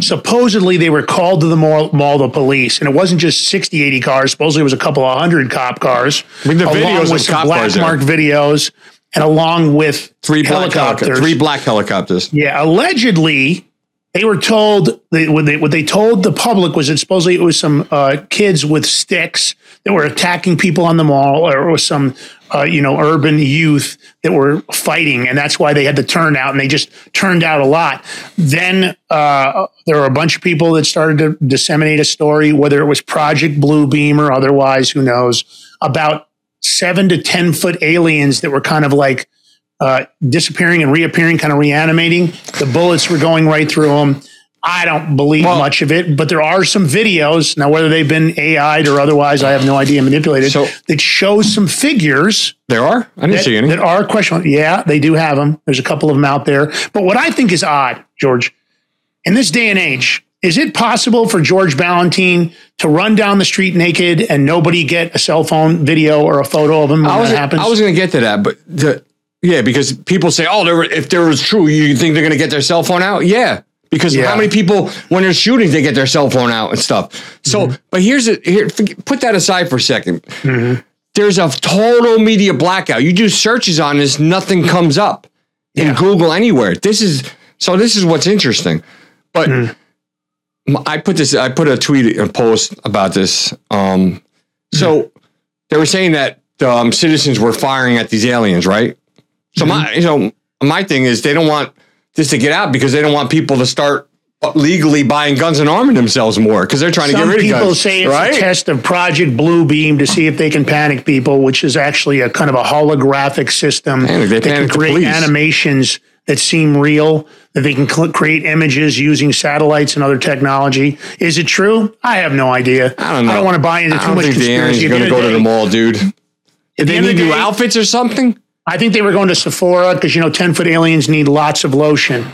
supposedly they were called to the mall, mall the police and it wasn't just 60 80 cars supposedly it was a couple of hundred cop cars I mean, the along videos with some cop black mark videos and along with Three black helicopters. Three black helicopters. yeah allegedly they were told they, what, they, what they told the public was that supposedly it was some uh, kids with sticks that were attacking people on the mall or it was some uh, you know urban youth that were fighting and that's why they had to turn out and they just turned out a lot then uh, there were a bunch of people that started to disseminate a story whether it was project bluebeam or otherwise who knows about seven to ten foot aliens that were kind of like uh, disappearing and reappearing, kind of reanimating. The bullets were going right through them. I don't believe much of it, but there are some videos now, whether they've been AI'd or otherwise, I have no idea, manipulated, that shows some figures. There are. I didn't that, see any. that are questionable. Yeah, they do have them. There's a couple of them out there. But what I think is odd, George, in this day and age, is it possible for George Balloutine to run down the street naked and nobody get a cell phone video or a photo of him when I was that happens? I was going to get to that, but the, yeah, because people say, oh, there, were- if there was true, you think they're going to get their cell phone out? Yeah. Because Yeah. how many people, when there's shooting they get their cell phone out and stuff. So, Mm-hmm. but here's a here. Put that aside for a 2nd There's a total media blackout. You do searches on this, nothing comes up in Google anywhere. This is so. This is what's interesting. But Mm. m- I put this. I put a tweet, a post about this. Um, so they were saying that um, citizens were firing at these aliens, right? So my, you know, my thing is they don't want this to get out because they don't want people to start legally buying guns and arming themselves more because they're trying to get rid of guns. people say it's right? a test of Project Bluebeam to see if they can panic people, which is actually a kind of a holographic system Panic, they that can create animations that seem real, that they can cl- create images using satellites and other technology. Is it true? I have no idea. I don't know. I don't want to buy into I too much think You're going to go to the mall, dude. Did they need the new outfits or something? I think they were going to Sephora because you know ten foot aliens need lots of lotion.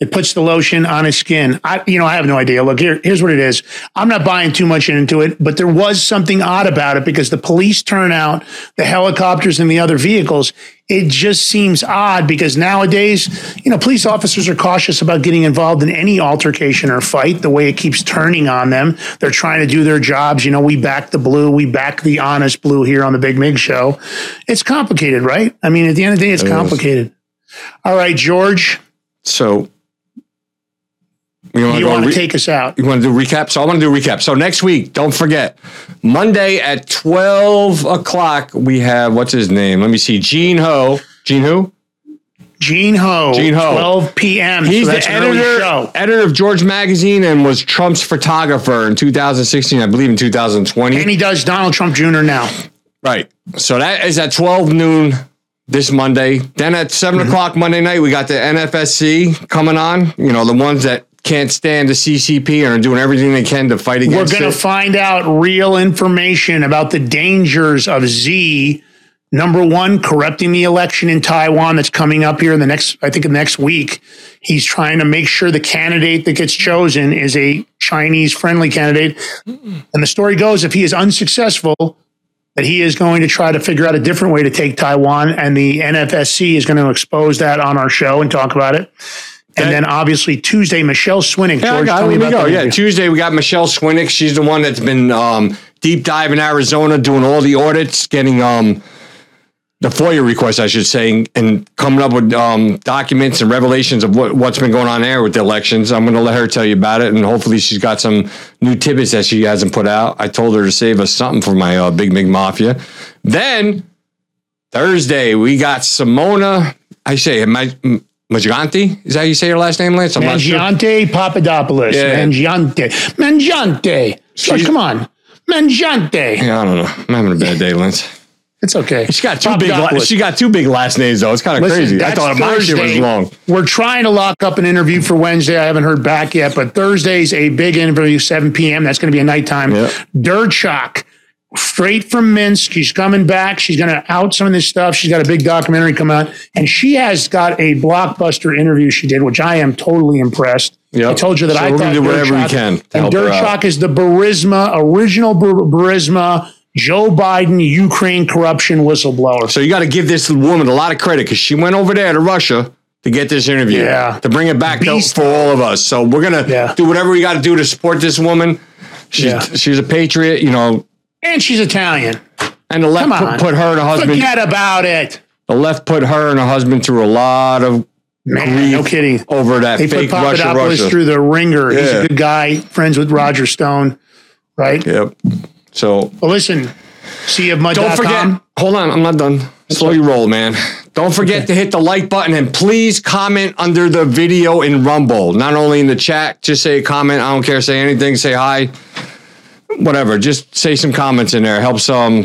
It puts the lotion on his skin. I, you know, I have no idea. Look here. Here's what it is. I'm not buying too much into it, but there was something odd about it because the police turn out, the helicopters and the other vehicles. It just seems odd because nowadays, you know, police officers are cautious about getting involved in any altercation or fight. The way it keeps turning on them, they're trying to do their jobs. You know, we back the blue, we back the honest blue here on the Big Mig Show. It's complicated, right? I mean, at the end of the day, it's It is. complicated. All right, George. So you wanna You go want to re- take us out? You want to do recap? So I want to do recap. So next week, don't forget, Monday at 12 o'clock, we have, what's his name? Let me see, Gene Ho. Gene who? Gene Ho. Gene Ho. 12 p.m. He's so that's the editor, show. editor of George Magazine and was Trump's photographer in 2016, I believe in 2020. And he does Donald Trump Jr. now. Right. So that is at 12 noon this Monday. Then at 7 Mm-hmm. o'clock Monday night, we got the NFSC coming on. You know, the ones that can't stand the CCP and are doing everything they can to fight against. It. We're going to find out real information about the dangers of Z. Number one, corrupting the election in Taiwan that's coming up here in the next, I think, the next week. He's trying to make sure the candidate that gets chosen is a Chinese friendly candidate. And the story goes if he is unsuccessful, that he is going to try to figure out a different way to take Taiwan. And the NFSC is going to expose that on our show and talk about it. And then obviously Tuesday, Michelle Swinick. Yeah, I George, got tell it. me Here we about go. that Yeah, interview. Tuesday we got Michelle Swinick. She's the one that's been um, deep dive in Arizona, doing all the audits, getting um, the FOIA requests, I should say, and coming up with um, documents and revelations of what, what's been going on there with the elections. I'm going to let her tell you about it, and hopefully she's got some new tidbits that she hasn't put out. I told her to save us something for my uh, Big Mig Mafia. Then Thursday we got Simona. I say my. Majanti? Is that how you say your last name, Lance? I'm not sure. Mangiante Papadopoulos. Yeah. Mangiante. Mangiante. George, come on. Mangiante. Yeah, I don't know. I'm having a bad day, Lance. It's okay. She got two big. La- she got two big last names though. It's kind of crazy. I thought my shit was long. We're trying to lock up an interview for Wednesday. I haven't heard back yet, but Thursday's a big interview, 7 p.m. That's going to be a nighttime. Derkach, straight from Minsk. She's coming back. She's going to out some of this stuff. She's got a big documentary come out, and she has got a blockbuster interview she did, which I am totally impressed. Yep. I told you that So I we're thought gonna do whatever we can to And out. Derkach is the Barisma original Burisma, Joe Biden, Ukraine corruption whistleblower. So you got to give this woman a lot of credit because she went over there to Russia to get this interview. Yeah. To bring it back to, for all of us. So we're gonna do whatever we got to do to support this woman. She's Yeah. she's a patriot, you know. And she's Italian. And the left Come on. put, put her and her husband. Forget about it. The left put her and her husband through a lot of Man, grief no kidding. over that They fake put Russia. Papadopoulos Russia. through the ringer. He's Yeah. a good guy, friends with Roger Stone, right? Yep. So Well, listen, see of Don't forget. Hold on, I'm not done. Slow your roll, man. Don't forget to hit the like button and please comment under the video in Rumble. Not only in the chat, just say a comment. I don't care. Say anything. Say hi. Whatever. Just say some comments in there. Helps um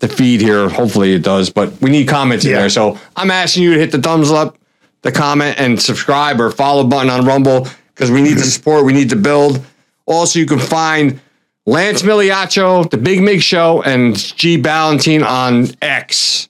the feed here. Hopefully it does, but we need comments in Yeah. there. So I'm asking you to hit the thumbs up, the comment, and subscribe or follow button on Rumble because we need the support. We need to build. Also, you can find Lance Migliaccio, The Big Mig Show, and G Balloutine on X.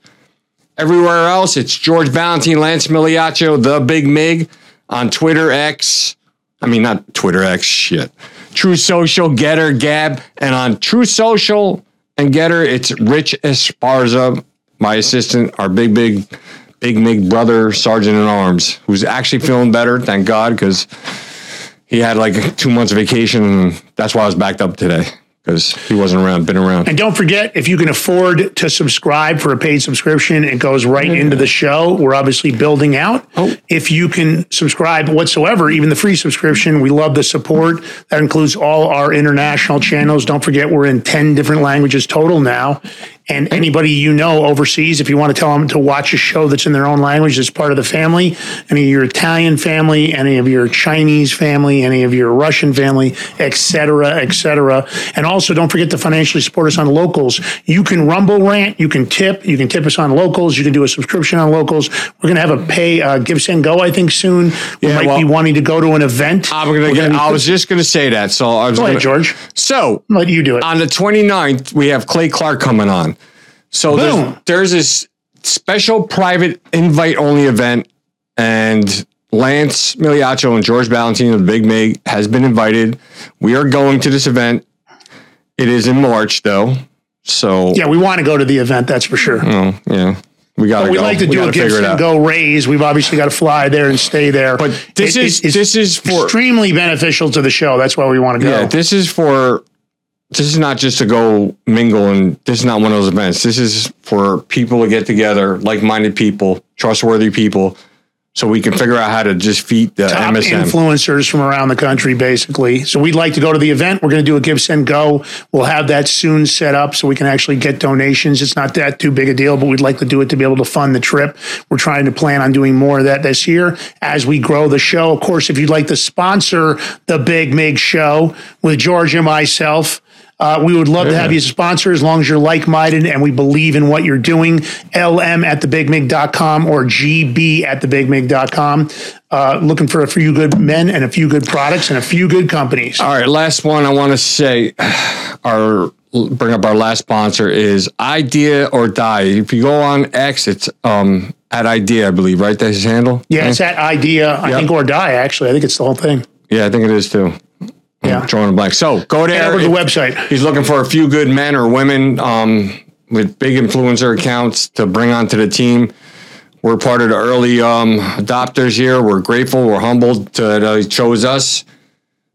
Everywhere else, it's George Balloutine, Lance Migliaccio, The Big Mig on Twitter X. I mean, not Twitter X, shit. Truth Social, GETTR, Gab, and on Truth Social and GETTR, it's Rich Esparza, my assistant, our big, big, big big brother, Sergeant in Arms, who's actually feeling better, thank God, because he had like two months vacation, and that's why I was backed up today because he wasn't around, been around. And don't forget, if you can afford to subscribe for a paid subscription, it goes right into the show. We're obviously building out. Oh. If you can subscribe whatsoever, even the free subscription, we love the support. That includes all our international channels. Don't forget, we're in 10 different languages total now. And anybody you know overseas, if you want to tell them to watch a show that's in their own language, that's part of the family, any of your Italian family, any of your Chinese family, any of your Russian family, et cetera, et cetera. And also don't forget to financially support us on locals. You can rumble rant, you can tip, you can tip us on locals, you can do a subscription on locals. We're going to have a pay, uh, give, send, go, I think soon. We Yeah, might well- be wanting to go to an event. I'm gonna get. I was just gonna say that. So I was Go gonna, ahead, George. So let you do it. On the 29th, we have Clay Clark coming on. So there's, there's this special private invite only event, and Lance Migliaccio and George Balloutine of the Big Mig has been invited. We are going to this event. It is in March though. So Yeah, we want to go to the event, that's for sure. Oh, yeah. We got to we go. like to We do a Gibson it. Go raise. We've obviously got to fly there and stay there. But this is- this is for- extremely beneficial to the show. That's why we want to go. Yeah, this is for this is not just to go mingle and this is not one of those events. This is for people to get together, like-minded people, trustworthy people, so we can figure out how to just feed the Top MSM. influencers from around the country, basically. So we'd like to go to the event. We're going to do a Give Send Go. We'll have that soon set up so we can actually get donations. It's not that too big a deal, but we'd like to do it to be able to fund the trip. We're trying to plan on doing more of that this year as we grow the show. Of course, if you'd like to sponsor the Big Mig Show with George and myself, Uh, we would love to have you as a sponsor as long as you're like minded and we believe in what you're doing. LM at thebigmig.com or GB at thebigmig.com. Uh, looking for a few good men and a few good products and a few good companies. All right, last one I want to say, our bring up our last sponsor is Idea or Die. If you go on X, it's um at Idea, I believe, right? That's his handle. Yeah, it's at idea, I Yep. think, or die, actually. I think it's the whole thing. Yeah, I think it is too. Yeah. Drawing a blank. So go there. to the website. He's looking for a few good men or women um, with big influencer accounts to bring onto the team. We're part of the early um, adopters here. We're grateful. We're humbled to, that he chose us.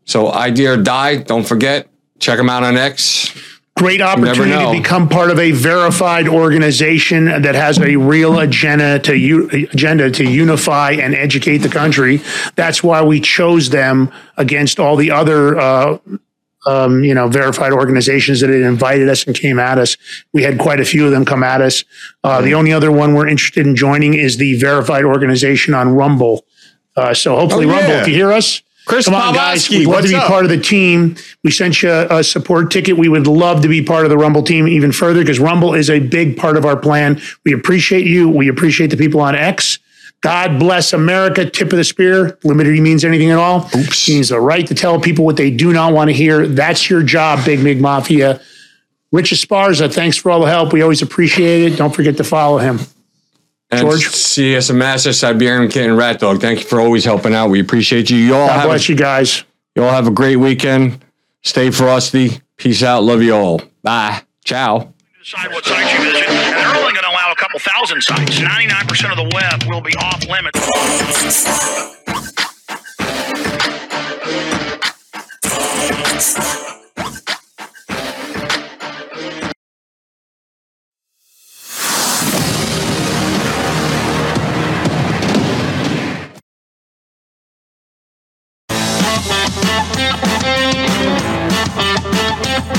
So idea or die. Don't forget. Check him out on X. Great opportunity to become part of a verified organization that has a real agenda to u- agenda to unify and educate the country. That's why we chose them against all the other uh, um, you know, verified organizations that had invited us and came at us. We had quite a few of them come at us. Uh, the only other one we're interested in joining is the verified organization on Rumble. Uh, so hopefully, Oh, Rumble, if you hear us, Chris come on, guys. We'd love to be up? part of the team. We sent you a support ticket. We would love to be part of the Rumble team even further because Rumble is a big part of our plan. We appreciate you. We appreciate the people on X. God bless America. Tip of the spear. Limited means anything at all. Oops. Means the right to tell people what they do not want to hear. That's your job, Big Mig Mafia. Rich Esparza, thanks for all the help. We always appreciate it. Don't forget to follow him. And George? CS Master, Siberian Kitten, and Rat Dog. Thank you for always helping out. We appreciate you. You all God have bless a, you guys. You all have a great weekend. Stay frosty. Peace out. Love you all. Bye. Ciao. decide what sites you visit, and they're only going to allow a couple thousand sites. 99% of the web will be off limits.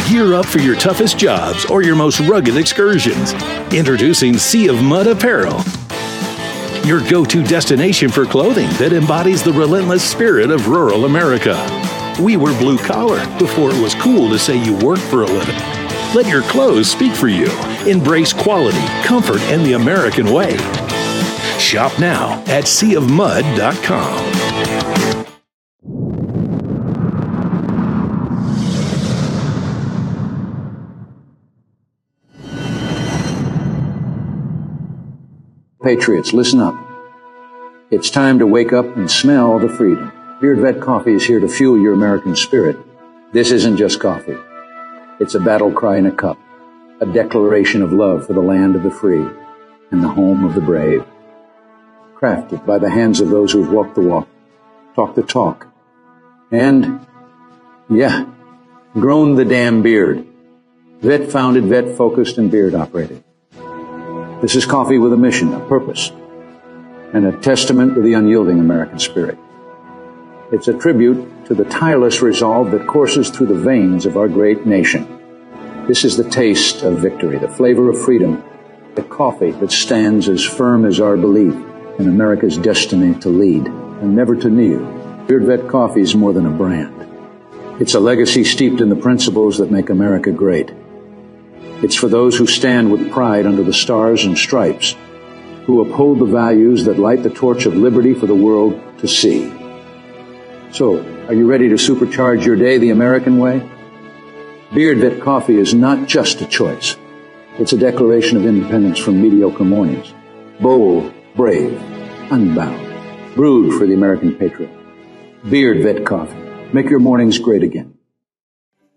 Gear up for your toughest jobs or your most rugged excursions. Introducing Sea of Mud Apparel. Your go to destination for clothing that embodies the relentless spirit of rural America. We were blue collar before it was cool to say you work for a living. Let your clothes speak for you. Embrace quality, comfort, and the American way. Shop now at seaofmud.com. Patriots, listen up. It's time to wake up and smell the freedom. Beard Vet Coffee is here to fuel your American spirit. This isn't just coffee. It's a battle cry in a cup, a declaration of love for the land of the free and the home of the brave. Crafted by the hands of those who've walked the walk, talked the talk, and, yeah, grown the damn beard. Vet founded, vet focused, and beard operated. This is coffee with a mission, a purpose, and a testament to the unyielding American spirit. It's a tribute to the tireless resolve that courses through the veins of our great nation. This is the taste of victory, the flavor of freedom, the coffee that stands as firm as our belief in America's destiny to lead and never to kneel. Beard Vet Coffee is more than a brand. It's a legacy steeped in the principles that make America great. It's for those who stand with pride under the stars and stripes, who uphold the values that light the torch of liberty for the world to see. So, are you ready to supercharge your day the American way? Beard Vet Coffee is not just a choice. It's a declaration of independence from mediocre mornings. Bold, brave, unbound. Brewed for the American patriot. Beard Vet Coffee. Make your mornings great again.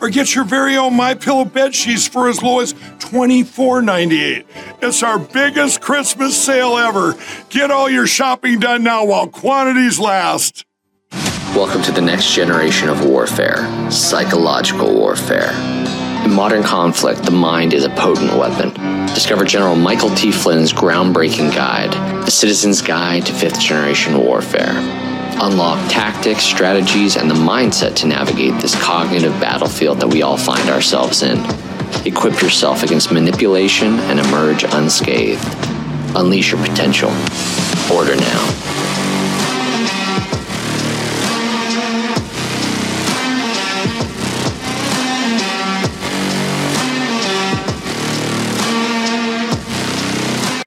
or get your very own My Pillow bed sheets for as low as $24.98. It's our biggest Christmas sale ever. Get all your shopping done now while quantities last. Welcome to the next generation of warfare psychological warfare. In modern conflict, the mind is a potent weapon. Discover General Michael T. Flynn's groundbreaking guide, The Citizen's Guide to Fifth Generation Warfare. Unlock tactics, strategies, and the mindset to navigate this cognitive battlefield that we all find ourselves in. Equip yourself against manipulation and emerge unscathed. Unleash your potential. Order now.